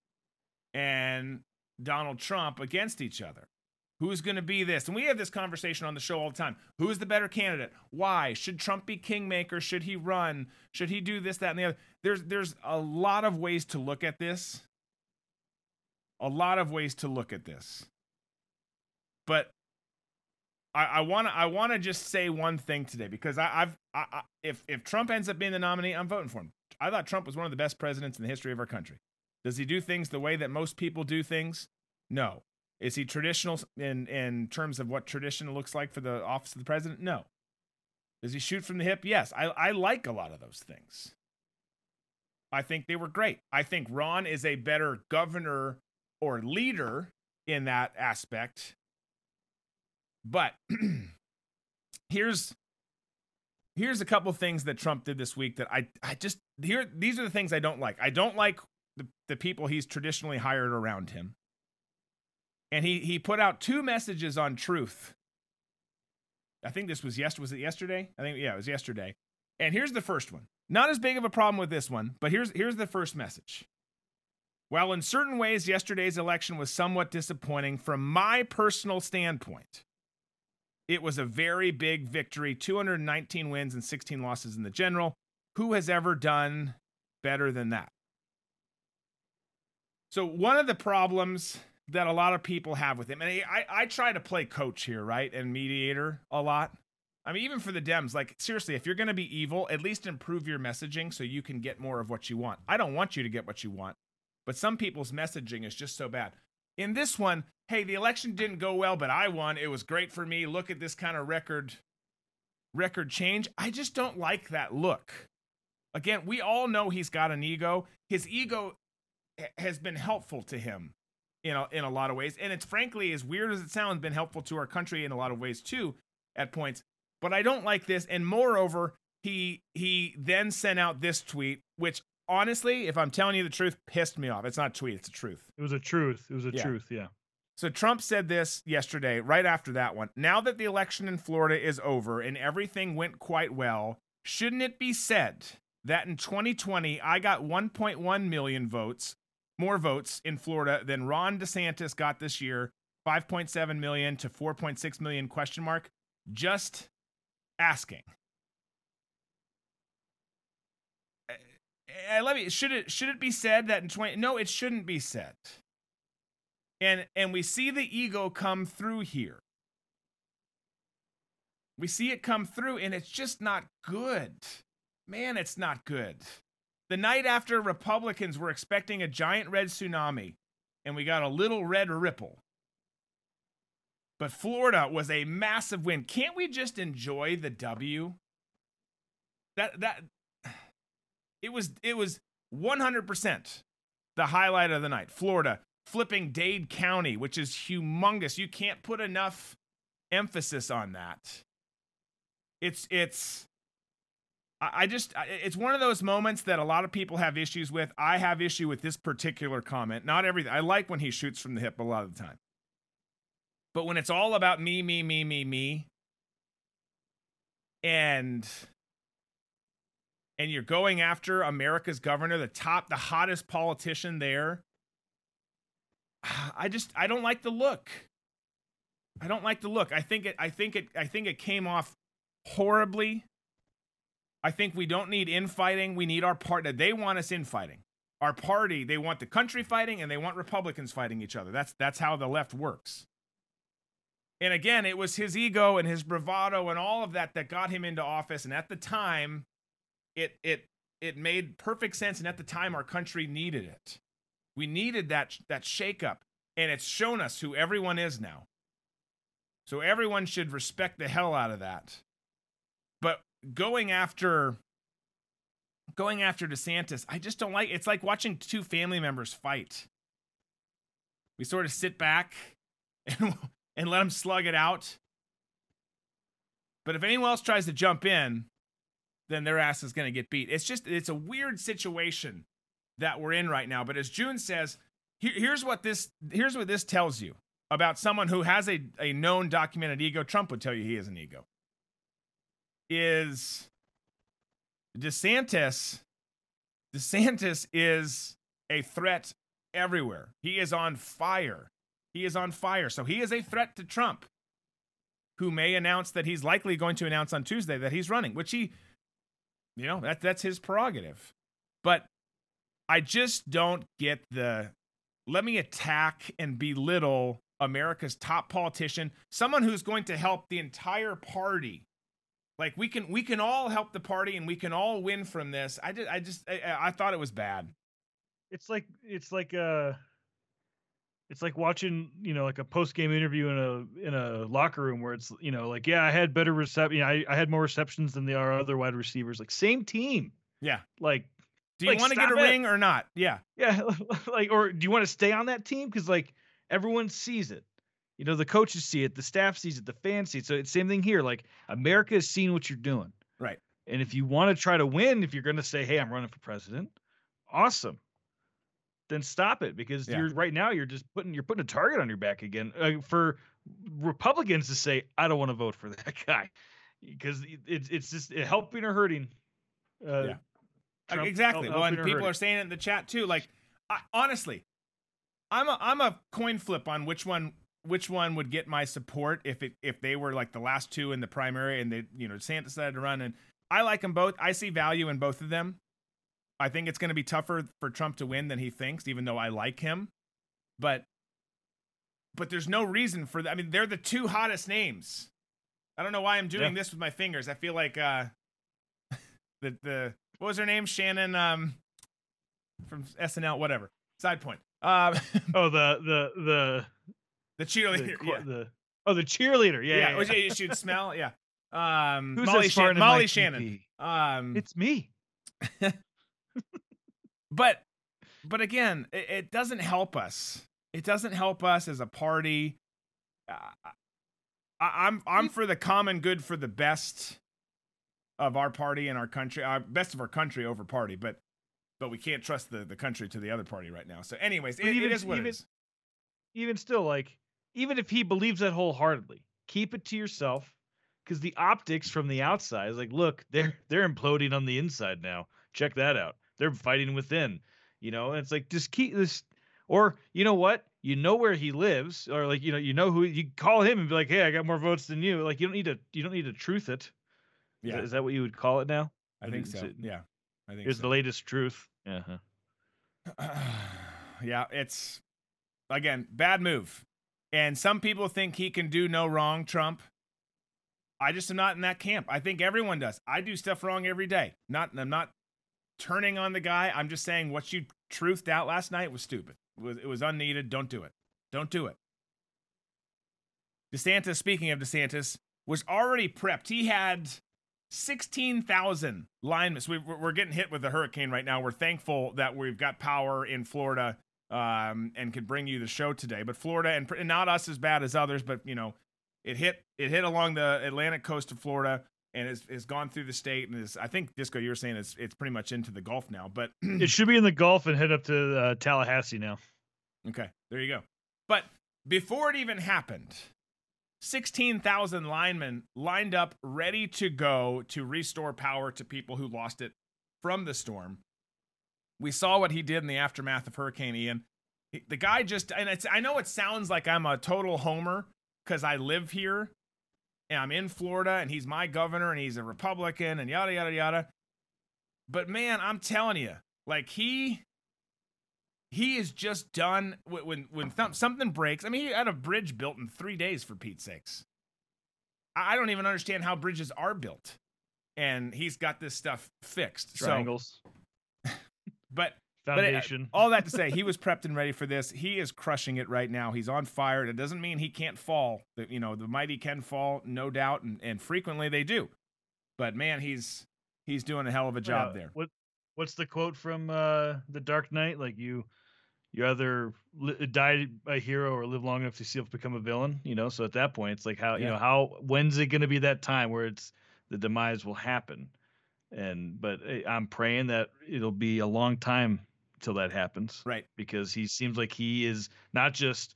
and Donald Trump against each other. Who's going to be this? And we have this conversation on the show all the time. Who's the better candidate? Why? Should Trump be kingmaker? Should he run? Should he do this, that, and the other? There's there's a lot of ways to look at this. A lot of ways to look at this. But I want to I want to just say one thing today because I, I've I, I, if if Trump ends up being the nominee, I'm voting for him. I thought Trump was one of the best presidents in the history of our country. Does he do things the way that most people do things? No. Is he traditional in in terms of what tradition looks like for the office of the president? No. Does he shoot from the hip? Yes. I, I like a lot of those things. I think they were great. I think Ron is a better governor or leader in that aspect. But here's here's a couple things that Trump did this week that I I just here these are the things I don't like. I don't like the, the people he's traditionally hired around him. And he he put out two messages on truth. I think this was yes was it yesterday? I think yeah, it was yesterday. And here's the first one. Not as big of a problem with this one, but here's here's the first message. While in certain ways yesterday's election was somewhat disappointing from my personal standpoint, it was a very big victory 219 wins and 16 losses in the general. Who has ever done better than that? So, one of the problems that a lot of people have with him, and I, I try to play coach here, right? And mediator a lot. I mean, even for the Dems, like, seriously, if you're going to be evil, at least improve your messaging so you can get more of what you want. I don't want you to get what you want, but some people's messaging is just so bad. In this one, hey, the election didn't go well, but I won. It was great for me. Look at this kind of record record change. I just don't like that look. Again, we all know he's got an ego. His ego has been helpful to him in a, in a lot of ways, and it's frankly as weird as it sounds, been helpful to our country in a lot of ways too, at points. But I don't like this, and moreover, he he then sent out this tweet, which honestly, if I'm telling you the truth, pissed me off. It's not a tweet, it's a truth. It was a truth. It was a Yeah. truth. Yeah. So Trump said this yesterday, right after that one. Now that the election in Florida is over and everything went quite well, shouldn't it be said that in 2020 I got 1.1 million votes, more votes in Florida than Ron DeSantis got this year, 5.7 million to 4.6 million question mark? Just asking. Uh, love you. should it should it be said that in 20 no it shouldn't be said. And and we see the ego come through here. We see it come through and it's just not good. Man it's not good. The night after republicans were expecting a giant red tsunami and we got a little red ripple. But florida was a massive win. Can't we just enjoy the w? That that it was it was 100% the highlight of the night. Florida flipping Dade County, which is humongous. You can't put enough emphasis on that. It's it's I just it's one of those moments that a lot of people have issues with. I have issue with this particular comment. Not everything. I like when he shoots from the hip a lot of the time. But when it's all about me, me, me, me, me, and and you're going after America's governor, the top, the hottest politician there. I just I don't like the look. I don't like the look. I think it I think it I think it came off horribly. I think we don't need infighting. We need our partner. They want us infighting. Our party, they want the country fighting and they want Republicans fighting each other. That's that's how the left works. And again, it was his ego and his bravado and all of that that got him into office. And at the time, it it it made perfect sense and at the time our country needed it. We needed that that shakeup and it's shown us who everyone is now. So everyone should respect the hell out of that. But going after going after DeSantis I just don't like it's like watching two family members fight. We sort of sit back and and let them slug it out. But if anyone else tries to jump in then their ass is going to get beat. It's just it's a weird situation that we're in right now. But as June says, here, here's what this here's what this tells you about someone who has a, a known documented ego. Trump would tell you he has an ego. Is DeSantis DeSantis is a threat everywhere. He is on fire. He is on fire. So he is a threat to Trump, who may announce that he's likely going to announce on Tuesday that he's running, which he you know, that that's his prerogative. But I just don't get the let me attack and belittle America's top politician, someone who's going to help the entire party. Like we can we can all help the party and we can all win from this. I did I just I, I thought it was bad. It's like it's like uh it's like watching, you know, like a post game interview in a in a locker room where it's, you know, like, yeah, I had better reception. You know, I, I had more receptions than the our other wide receivers. Like same team. Yeah. Like Do you Like, want to get a it. ring or not? Yeah. Yeah, like, or do you want to stay on that team? Because like everyone sees it. You know, the coaches see it, the staff sees it, the fans see it. So it's same thing here. Like America has seen what you're doing. Right. And if you want to try to win, if you're going to say, "Hey, I'm running for president," awesome. Then stop it because Yeah. you're right now you're just putting you're putting a target on your back again uh, for Republicans to say, "I don't want to vote for that guy," because it's it's just helping or hurting. Uh, Yeah. Trump exactly. help- Well, and people hurting. are saying it in the chat too. Like, I, honestly, I'm a I'm a coin flip on which one which one would get my support if it if they were like the last two in the primary and they you know DeSantis decided to run and I like them both. I see value in both of them. I think it's going to be tougher for Trump to win than he thinks, even though I like him. But but there's no reason for that. I mean, they're the two hottest names. I don't know why I'm doing Yeah. this with my fingers. I feel like uh the the what was her name? Shannon um from SNL, whatever. Side point. Um Oh, the the the the the, cheerleader. qu- yeah. the oh the cheerleader. Yeah, Yeah, yeah. yeah. you should smell. Yeah. Um Who's Molly, Shan- farting in my Molly Shannon. Um It's me. But but again, it, it doesn't help us. It doesn't help us as a party. Uh, I, I'm I'm for the common good for the best of our party and our country, our best of our country over party, but but we can't trust the the country to the other party right now. So, anyways, it, even- is what even- it is. Even still, like even if he believes that wholeheartedly, keep it to yourself. Because the optics from the outside is like, look, they're they're imploding on the inside now. Check that out. They're fighting within. You know, and it's like just keep this. Or you know what? You know where he lives, or like you know, you know who you call him and be like, hey, I got more votes than you. Like you don't need to you don't need to truth it. Is Yeah, that- is that what you would call it now? I think so. it- Yeah, I think Here's so. the latest truth. Yeah. Uh-huh. yeah, it's again bad move. And some people think he can do no wrong, Trump. I just am not in that camp. I think everyone does. I do stuff wrong every day. Not I'm not turning on the guy. I'm just saying what you truthed out last night was stupid. It was, it was unneeded. Don't do it. Don't do it. DeSantis, speaking of DeSantis, was already prepped. He had 16,000 linemen. So we, we're getting hit with the hurricane right now. We're thankful that we've got power in Florida um, and could bring you the show today. But Florida, and, and not us as bad as others, but you know, it hit it hit along the Atlantic coast of Florida and has, has gone through the state and is I think Disco, you were saying it's it's pretty much into the Gulf now. But It should be in the Gulf and head up to uh, Tallahassee now. Okay, there you go. But before it even happened, 16,000 linemen lined up ready to go to restore power to people who lost it from the storm. We saw what he did in the aftermath of Hurricane Ian. The guy just, and it's, I know it sounds like I'm a total homer because I live here and I'm in Florida and he's my governor and he's a Republican and yada, yada, yada. But man, I'm telling you, like he he is just done wh- when when th- something breaks. I mean, he had a bridge built in three days for Pete's sakes. I I don't even understand how bridges are built, and he's got this stuff fixed. Triangles. So, but but it- all that to say, he was prepped and ready for this. He is crushing it right now. He's on fire. It doesn't mean he can't fall. You know, the mighty can fall, no doubt, and, and frequently they do. But man, he's he's doing a hell of a job Yeah, there. What What's the quote from uh, The Dark Knight? Like you, you either li- die a hero or live long enough to see yourself become a villain. You know. So at that point, it's like how you know how when's it going to be that time where it's the demise will happen? And but eh, I'm praying that it'll be a long time till that happens. Right. Because he seems like he is not just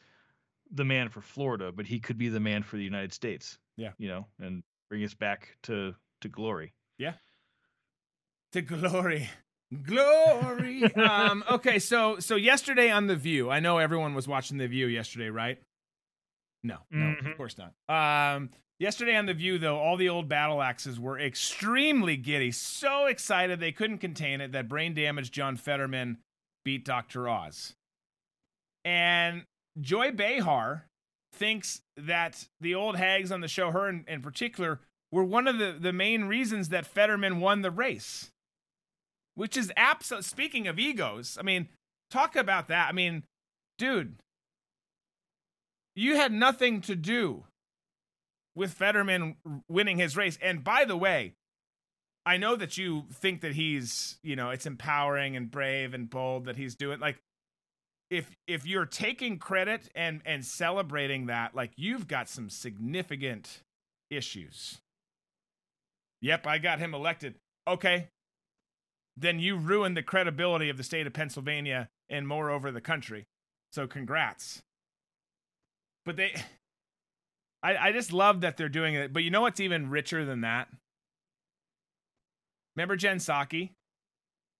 the man for Florida, but he could be the man for the United States. Yeah. You know, and bring us back to to glory. Yeah. To glory glory um okay so so yesterday on the view i know everyone was watching the view yesterday right no no of Mhm. course not um yesterday on the view though all the old battle axes were extremely giddy so excited they couldn't contain it that brain damaged john fetterman beat dr oz and joy behar thinks that the old hags on the show her in, in particular were one of the, the main reasons that fetterman won the race which is absolute. Speaking of egos, I mean, talk about that. I mean, dude, you had nothing to do with Fetterman winning his race. And by the way, I know that you think that he's, you know, it's empowering and brave and bold that he's doing like if if you're taking credit and and celebrating that, like you've got some significant issues. Yep, I got him elected. Okay. Then you ruined the credibility of the state of Pennsylvania and moreover the country. So congrats. But they I, I just love that they're doing it. But you know what's even richer than that? Remember Jen Psaki?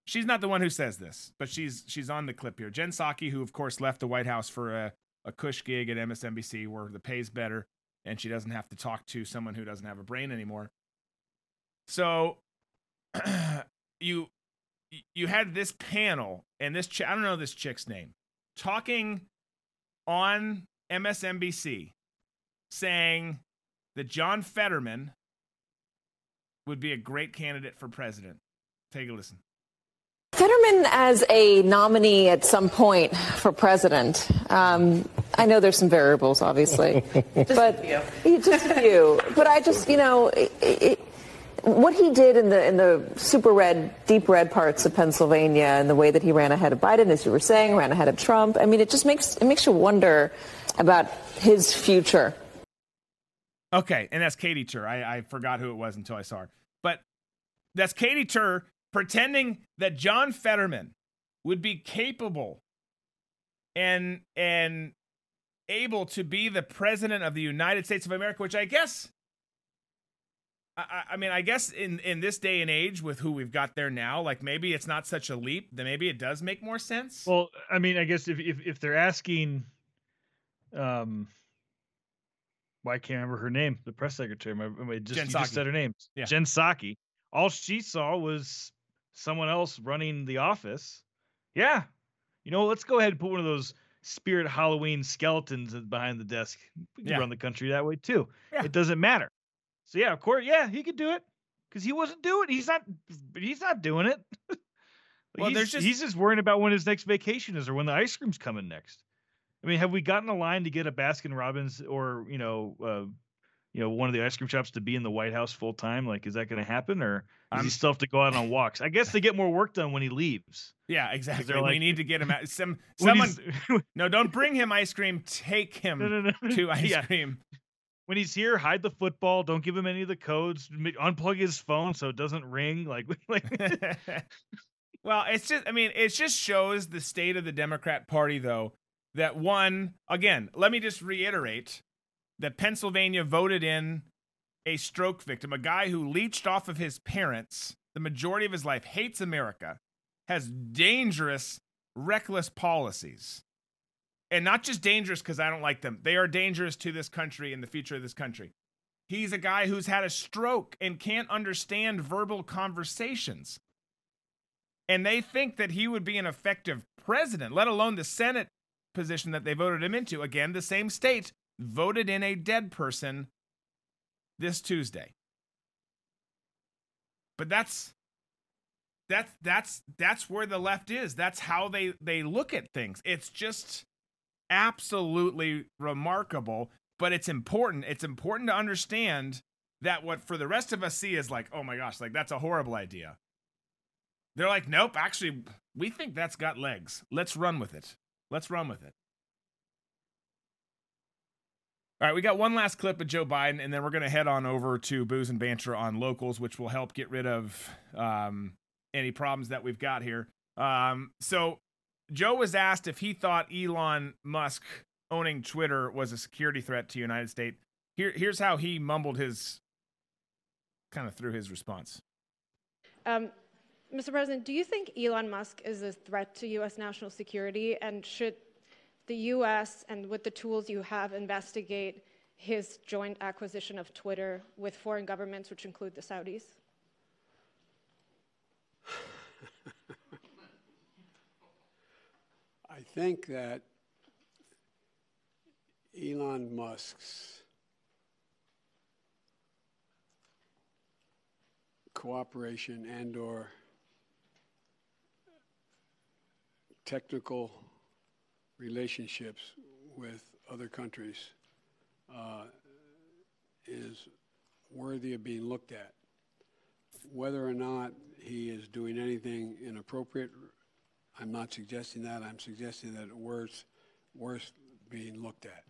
She's not the one who says this, but she's she's on the clip here. Jen Psaki, who of course left the White House for a, a cush gig at MSNBC where the pay's better and she doesn't have to talk to someone who doesn't have a brain anymore. So you you had this panel and this ch- I don't know this chick's name talking on MSNBC saying that John Fetterman would be a great candidate for president. Take a listen. Fetterman as a nominee at some point for president. Um, I know there's some variables, obviously, but just a few. But I just, you know, it, it, what he did in the in the super red, deep red parts of Pennsylvania, and the way that he ran ahead of Biden, as you were saying, ran ahead of Trump. I mean, it just makes it makes you wonder about his future. Okay, and that's Katy Tur. I, I forgot who it was until I saw her, but that's Katy Tur pretending that John Fetterman would be capable and and able to be the president of the United States of America, which I guess I, I, mean, I guess in, in this day and age with who we've got there now, like maybe it's not such a leap. Then maybe it does make more sense. Well, I mean, I guess if if, if they're asking, um, well, I can't remember her name, the press secretary. My, my just, Jen just said her name, Yeah. Jen Psaki. All she saw was someone else running the office. Yeah, you know, let's go ahead and put one of those spirit Halloween skeletons behind the desk. We can Yeah. run the country that way too. Yeah. It doesn't matter. So yeah, of course, yeah, he could do it because he wasn't doing. He's not. He's not doing it. Well, he's, there's just- he's just worrying about when his next vacation is or when the ice cream's coming next. I mean, have we gotten a line to get a Baskin Robbins or you know, uh, you know, one of the ice cream shops to be in the White House full time? Like, is that going to happen, or does I'm- he still have to go out on walks? I guess they get more work done when he leaves. yeah, exactly. they're we need to get him out. Some someone. No, don't bring him ice cream. Take him no, no, no, to ice yeah. cream. When he's here, hide the football. Don't give him any of the codes. Unplug his phone so it doesn't ring. Like, like well, it's just, I mean, it just shows the state of the Democrat Party, though, that one, again, let me just reiterate that Pennsylvania voted in a stroke victim, a guy who leached off of his parents the majority of his life, hates America, has dangerous, reckless policies. And not just dangerous because I don't like them, they are dangerous to this country and the future of this country. He's a guy who's had a stroke and can't understand verbal conversations. And they think that he would be an effective president, let alone the Senate position that they voted him into. Again, the same state voted in a dead person this Tuesday. But that's that's that's that's where the left is. That's how they they look at things. It's just absolutely remarkable, but it's important. It's important to understand that what for the rest of us see is like, oh my gosh, like that's a horrible idea. They're like, nope, actually, we think that's got legs. Let's run with it. Let's run with it. All right, we got one last clip of Joe Biden, and then we're going to head on over to Booze and Banter on locals, which will help get rid of um, any problems that we've got here. Um, so, Joe was asked if he thought Elon Musk owning Twitter was a security threat to the United States. Here, here's how he mumbled his kind of through his response. Um, Mr. President, do you think Elon Musk is a threat to U.S. national security? And should the U.S. and with the tools you have investigate his joint acquisition of Twitter with foreign governments, which include the Saudis? I think that Elon Musk's cooperation and or technical relationships with other countries uh, is worthy of being looked at. whether or not he is doing anything inappropriate, I'm not suggesting that. I'm suggesting that it's worth, worth being looked at.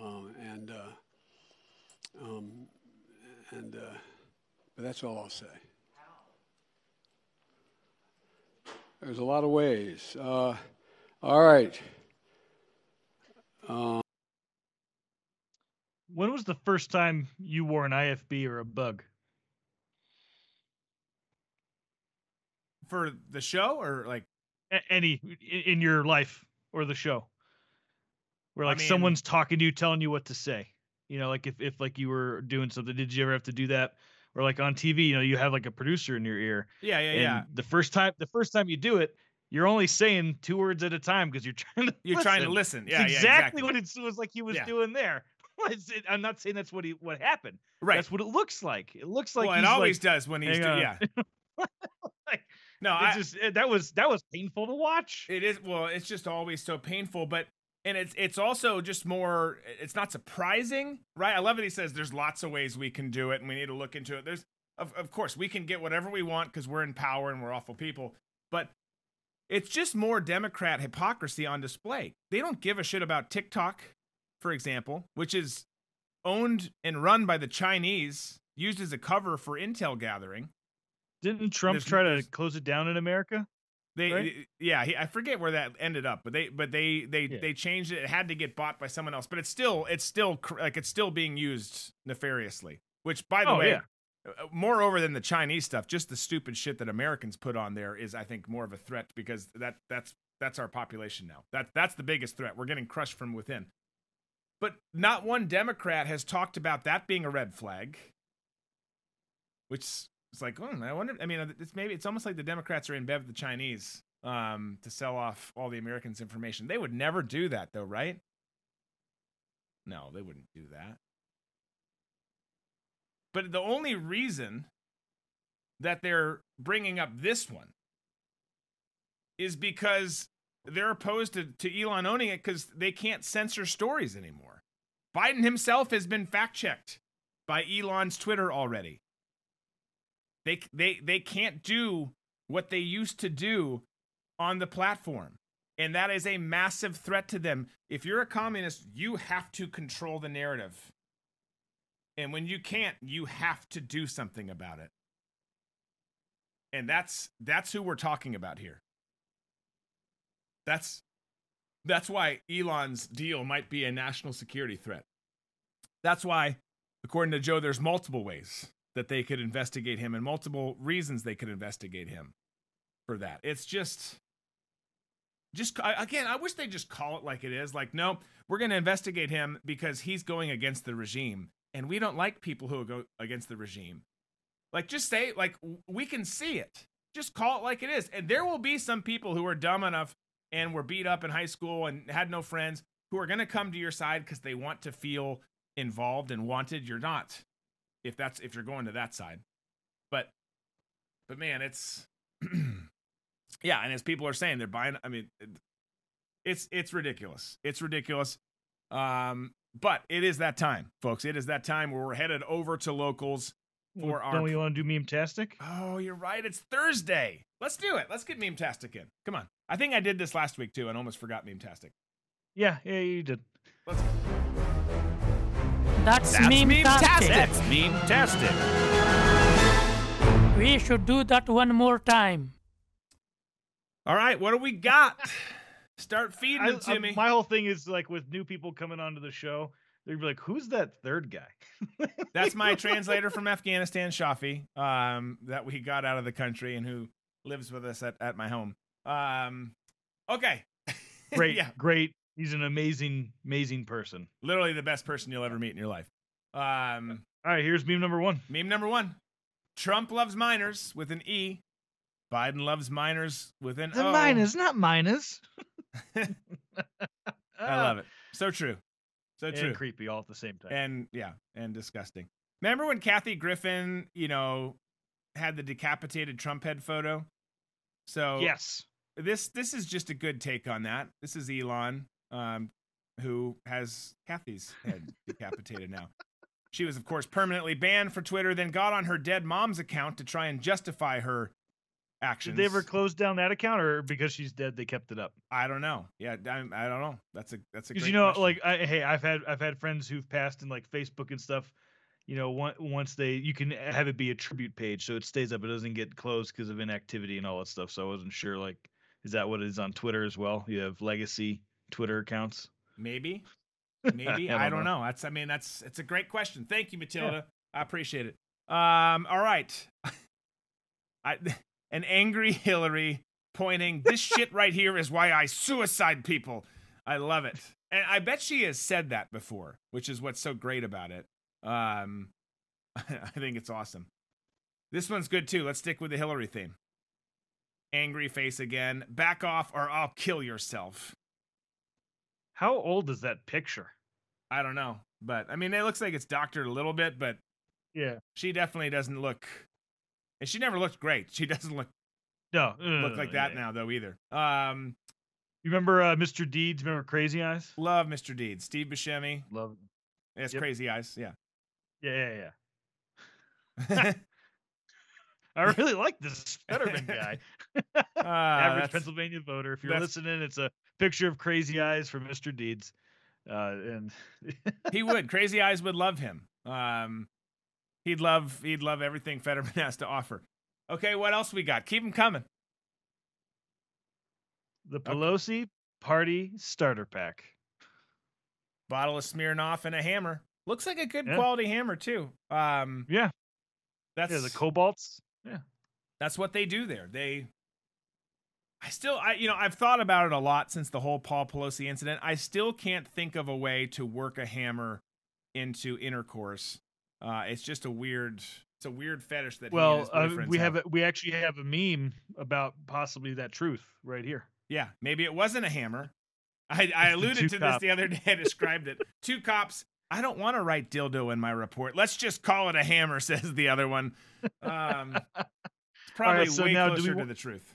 Um, and uh, um, and uh, but that's all I'll say. There's a lot of ways. Uh, all right. Um, When was the first time you wore an IFB or a bug? For the show or like A- any in your life or the show where I like mean- someone's talking to you telling you what to say you know like if, if like you were doing something did you ever have to do that or like on tv you know you have like a producer in your ear yeah, yeah, and yeah. the first time the first time you do it you're only saying two words at a time because you're trying to You're trying to listen. Yeah, yeah, exactly, exactly. what it was like he was Yeah. doing there it- i'm not saying that's what he what happened Right. that's what it looks like it looks like well, it always like, does when he's hang do- yeah. like, No, I, just eh, that was that was painful to watch It is well, it's just always so painful, but and it's it's also just more it's not surprising, right? I love that he says there's lots of ways we can do it and we need to look into it. There's of of course we can get whatever we want because we're in power and we're awful people, but it's just more Democrat hypocrisy on display. They don't give a shit about TikTok, for example, which is owned and run by the Chinese, used as a cover for intel gathering. Didn't Trump try to close it down in America? They, right? yeah, he, I forget where that ended up, but they, but they, they, Yeah. they changed it. It had to get bought by someone else, but it's still, it's still like it's still being used nefariously. Which, by the Oh, way, yeah. uh, moreover than the Chinese stuff, just the stupid shit that Americans put on there is, I think, more of a threat because that, that's, that's our population now. That, that's the biggest threat. We're getting crushed from within. But not one Democrat has talked about that being a red flag. Which it's like, oh, I wonder. I mean, it's maybe it's almost like the Democrats are in bed with the Chinese um, to sell off all the Americans' information. They would never do that, though, right? No, they wouldn't do that. But the only reason that they're bringing up this one is because they're opposed to, to Elon owning it because they can't censor stories anymore. Biden himself has been fact checked by Elon's Twitter already. They, they, they can't do what they used to do on the platform. And that is a massive threat to them. If you're a communist, you have to control the narrative. And when you can't, you have to do something about it. And that's that's who we're talking about here. That's that's why Elon's deal might be a national security threat. That's why, according to Joe, there's multiple ways that they could investigate him and multiple reasons they could investigate him for that. It's just just again, I wish they just call it like it is. Like, no, we're going to investigate him because he's going against the regime, and we don't like people who go against the regime. Like, just say like we can see it. Just call it like it is, and there will be some people who are dumb enough and were beat up in high school and had no friends who are going to come to your side because they want to feel involved and wanted. You're not, if that's if you're going to that side, but but man, it's yeah, and as people are saying, they're buying. I mean, it's it's ridiculous. It's ridiculous. Um, but it is that time, folks. It is that time where we're headed over to locals for our. Don't we want to do meme tastic? Oh, you're right. It's Thursday. Let's do it. Let's get meme tastic in. Come on. I think I did this last week too, and almost forgot meme tastic. Yeah, yeah, you did. Let's. That's, That's meme meme-tastic. That's meme-tastic. We should do that one more time. All right, what do we got? Start feeding I, them to me. my whole thing is like with new people coming onto the show, they'd be like, "Who's that third guy?" That's my translator from Afghanistan, Shafi, um, that we got out of the country and who lives with us at, at my home. Um, okay. great, yeah, great. He's an amazing, amazing person. literally the best person you'll ever meet in your life. Um, All right, here's meme number one. meme number one Trump loves minors with an E. Biden loves minors with an O. Minors, not minus. I love it. So true. So And true. creepy all at the same time. and yeah, and disgusting. Remember when Kathy Griffin, you know, had the decapitated Trump head photo? So yes, this this is just a good take on that. This is Elon, um, who has Kathy's head decapitated now. She was, of course, permanently banned for Twitter, then got on her dead mom's account to try and justify her actions. Did they ever close down that account, or because she's dead, they kept it up? I don't know. Yeah, I, I don't know. That's a that's a Because you know, question. like, I, hey, I've had I've had friends who've passed in like Facebook and stuff. You know, on- once they you can have it be a tribute page, so it stays up. It doesn't get closed because of inactivity and all that stuff. So I wasn't sure. Like, is that what it is on Twitter as well? You have legacy Twitter accounts. maybe, maybe I I, don't don't know. know. That's I mean that's it's a great question. Thank you, Matilda. I appreciate it. Um, all right. I an angry Hillary pointing this shit right here is why I suicide people. I love it. And I bet she has said that before, which is what's so great about it. Um I think it's awesome. This one's good too. Let's stick with the Hillary theme. Angry face again. Back off or I'll kill yourself. How old is that picture? I don't know, but I mean, it looks like it's doctored a little bit, but Yeah. she definitely doesn't look. And she never looked great. She doesn't look No. look uh, like that yeah. now though either. Um, You remember uh, Mr. Deeds? Remember Crazy Eyes? love Mr. Deeds, Steve Buscemi. Love. It's Yep. crazy eyes. Yeah. Yeah, yeah, yeah. I really like this Fetterman guy. Uh, Average Pennsylvania voter. If you're listening, it's a picture of Crazy Eyes from Mr. Deeds. Uh, and he would. Crazy Eyes would love him. Um, he'd love he'd love everything Fetterman has to offer. Okay, what else we got? Keep them coming. the Pelosi Party Starter Pack. Bottle of Smirnoff and a hammer. Looks like a good Yeah. quality hammer too. Um, Yeah. that's Yeah, the cobalts. Yeah. that's what they do there. They I still I you know, I've thought about it a lot since the whole Paul Pelosi incident. I still can't think of a way to work a hammer into intercourse. Uh it's just a weird it's a weird fetish that Well, uh, we have a, we actually have a meme about possibly that truth right here. Yeah, maybe it wasn't a hammer. I, I alluded to this the other day. I described it. Two cops. I don't want to write dildo in my report. Let's just call it a hammer, says the other one. Um, it's probably so way we closer to the truth.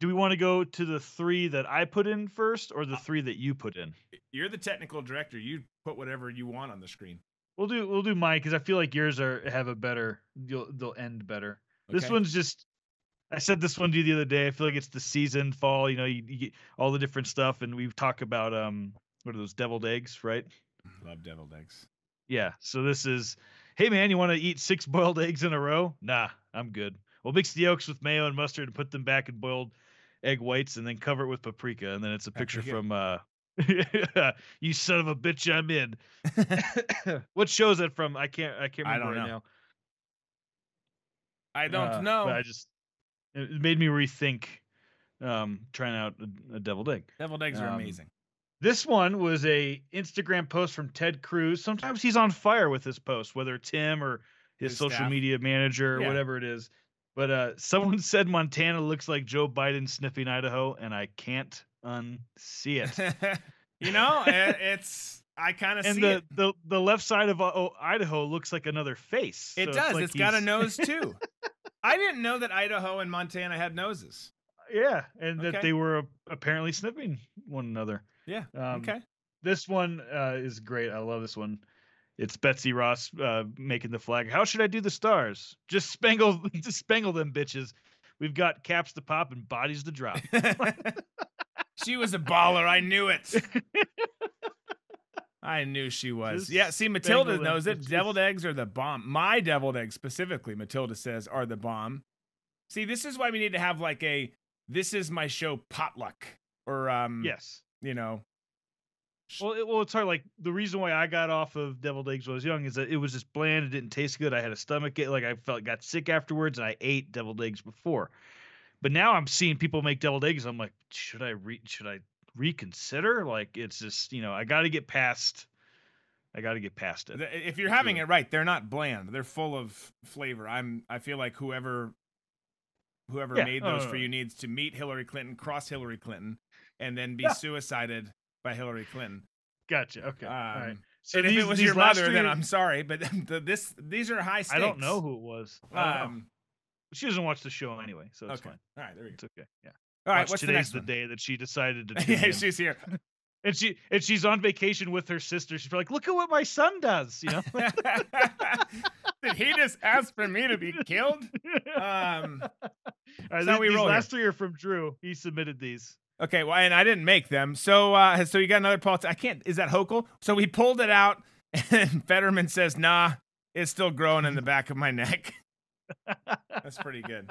Do we want to go to the three that I put in first, or the three that you put in? You're the technical director. You put whatever you want on the screen. We'll do we'll do mine because I feel like yours are have a better you'll they'll end better. This one's just I said this one to you the other day. I feel like it's the season fall. You know, you, you get all the different stuff, and we've talked about um what are those deviled eggs, right? Love deviled eggs. Yeah. So this is, hey man, you want to eat six boiled eggs in a row? Nah, I'm good. We'll mix the yolks with mayo and mustard and put them back in boiled egg whites, and then cover it with paprika. And then it's a picture from uh, you son of a bitch, I'm in. what show is that from? I can't. I can't I remember don't right know. now. I don't Uh, know. But I just it it made me rethink um, trying out a, a deviled egg. deviled eggs are um, amazing. This one was a Instagram post from Ted Cruz. Sometimes he's on fire with his post, whether it's him or his, His social staff. media manager or Yeah. whatever it is. But uh, someone said Montana looks like Joe Biden sniffing Idaho, and I can't unsee it. you know, it, it's I kind of see the, it. the the left side of uh, oh, Idaho looks like another face. It So does. like it's got a nose too. I didn't know that Idaho and Montana had noses. Yeah, and that they were uh, apparently sniffing one another. Yeah. Um, okay. This one uh, is great. I love this one. It's Betsy Ross uh, making the flag. How should I do the stars? Just spangle, just spangle them bitches. We've got caps to pop and bodies to drop. she was a baller. I knew it. I knew she was. Just yeah, see, Matilda knows it. bitches. Deviled eggs are the bomb. My deviled eggs specifically, Matilda says, are the bomb. See, this is why we need to have like a this is my show potluck. Or um yes. You know. Well, it, well, it's hard. Like the reason why I got off of deviled eggs when I was young is that it was just bland. It didn't taste good. I had a stomach ache. Like I felt got sick afterwards, and I ate deviled eggs before. But now I'm seeing people make deviled eggs. I'm like, should I re- should I reconsider? Like it's just you know I got to get past. I got to get past it. If you're having Sure. it right, they're not bland. They're full of flavor. I'm I feel like whoever whoever Yeah. made those for no. you needs to meet Hillary Clinton, cross Hillary Clinton, and then be Yeah. suicided by Hillary Clinton. Gotcha. Okay. All right. Um, So and if it was your last mother, then I'm sorry, but the, this these are high stakes. I don't know who it was. I don't know. Um, she doesn't watch the show anyway, so it's okay. fine. All right, there we go. It's okay. Yeah. All right, Watch what's the today's next the one? day that she decided to. yeah, she's here. and she and she's on vacation with her sister. She's like, "Look at what my son does," you know. Did he just ask for me to be killed? Um, All right, these, we these roll here. last three are from Drew. He submitted these. Okay, well, and I didn't make them, so uh, so you got another politics. I can't. Is that Hochul? So we pulled it out, and Fetterman says, "Nah, it's still growing in the back of my neck." That's pretty good.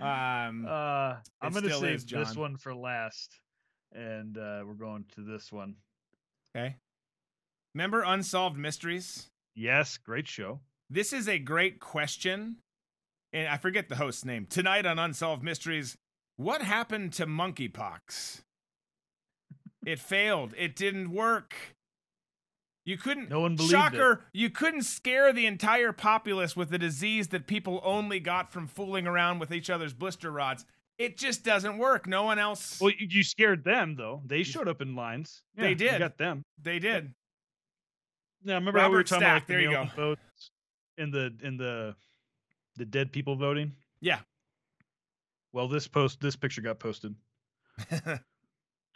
Um, Uh, I'm gonna save is, this one for last, and uh, we're going to this one. okay. Remember Unsolved Mysteries? Yes, great show. This is a great question. And I forget the host's name. Tonight on Unsolved Mysteries, what happened to monkeypox? It failed. It didn't work. You couldn't. No one believed it. Shocker, you couldn't scare the entire populace with a disease that people only got from fooling around with each other's blister rods. It just doesn't work. No one else. Well, you, scared them though. They showed up in lines. They Yeah, you did. got them. they did. Yeah, remember how we were Robert talking about like, the there you go. votes in the in the the dead people voting? Yeah. Well, this post this picture got posted.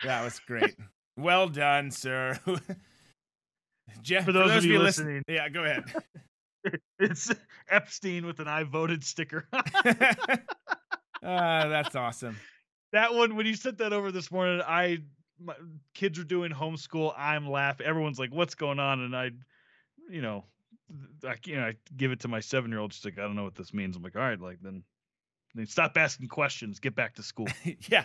That was great. well done, sir. Jeff, For those of you listen- listening. yeah, go ahead. It's Epstein with an I voted sticker. uh, that's awesome. that one when you sent that over this morning, I my kids are doing homeschool. I'm laughing. Everyone's like, "What's going on?" And I, you know, I you know I give it to my seven year old. She's like, "I don't know what this means." I'm like, "All right, like then stop asking questions. Get back to school." yeah.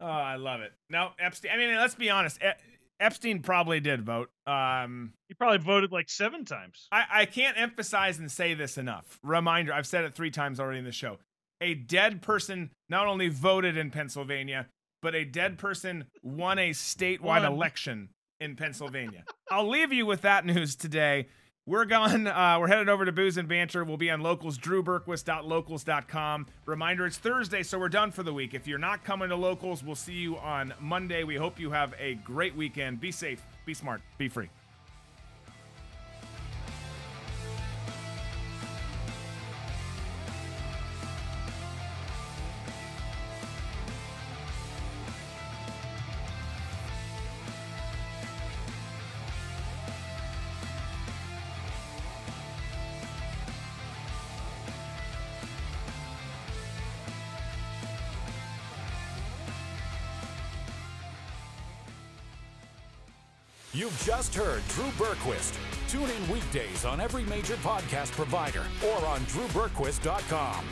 Oh, I love it. No, Epstein. I mean, let's be honest. E- Epstein probably did vote. Um, he probably voted like seven times. I, I can't emphasize and say this enough. Reminder, I've said it three times already in the show. A dead person not only voted in Pennsylvania, but a dead person won a statewide Won. election in Pennsylvania. I'll leave you with that news today. We're going, uh, we're headed over to Booze and Banter. We'll be on locals, drewberquist.locals.com. Reminder, it's Thursday, so we're done for the week. If you're not coming to locals, we'll see you on Monday. We hope you have a great weekend. Be safe, be smart, be free. You've just heard Drew Berquist. Tune in weekdays on every major podcast provider or on drewberquist.com.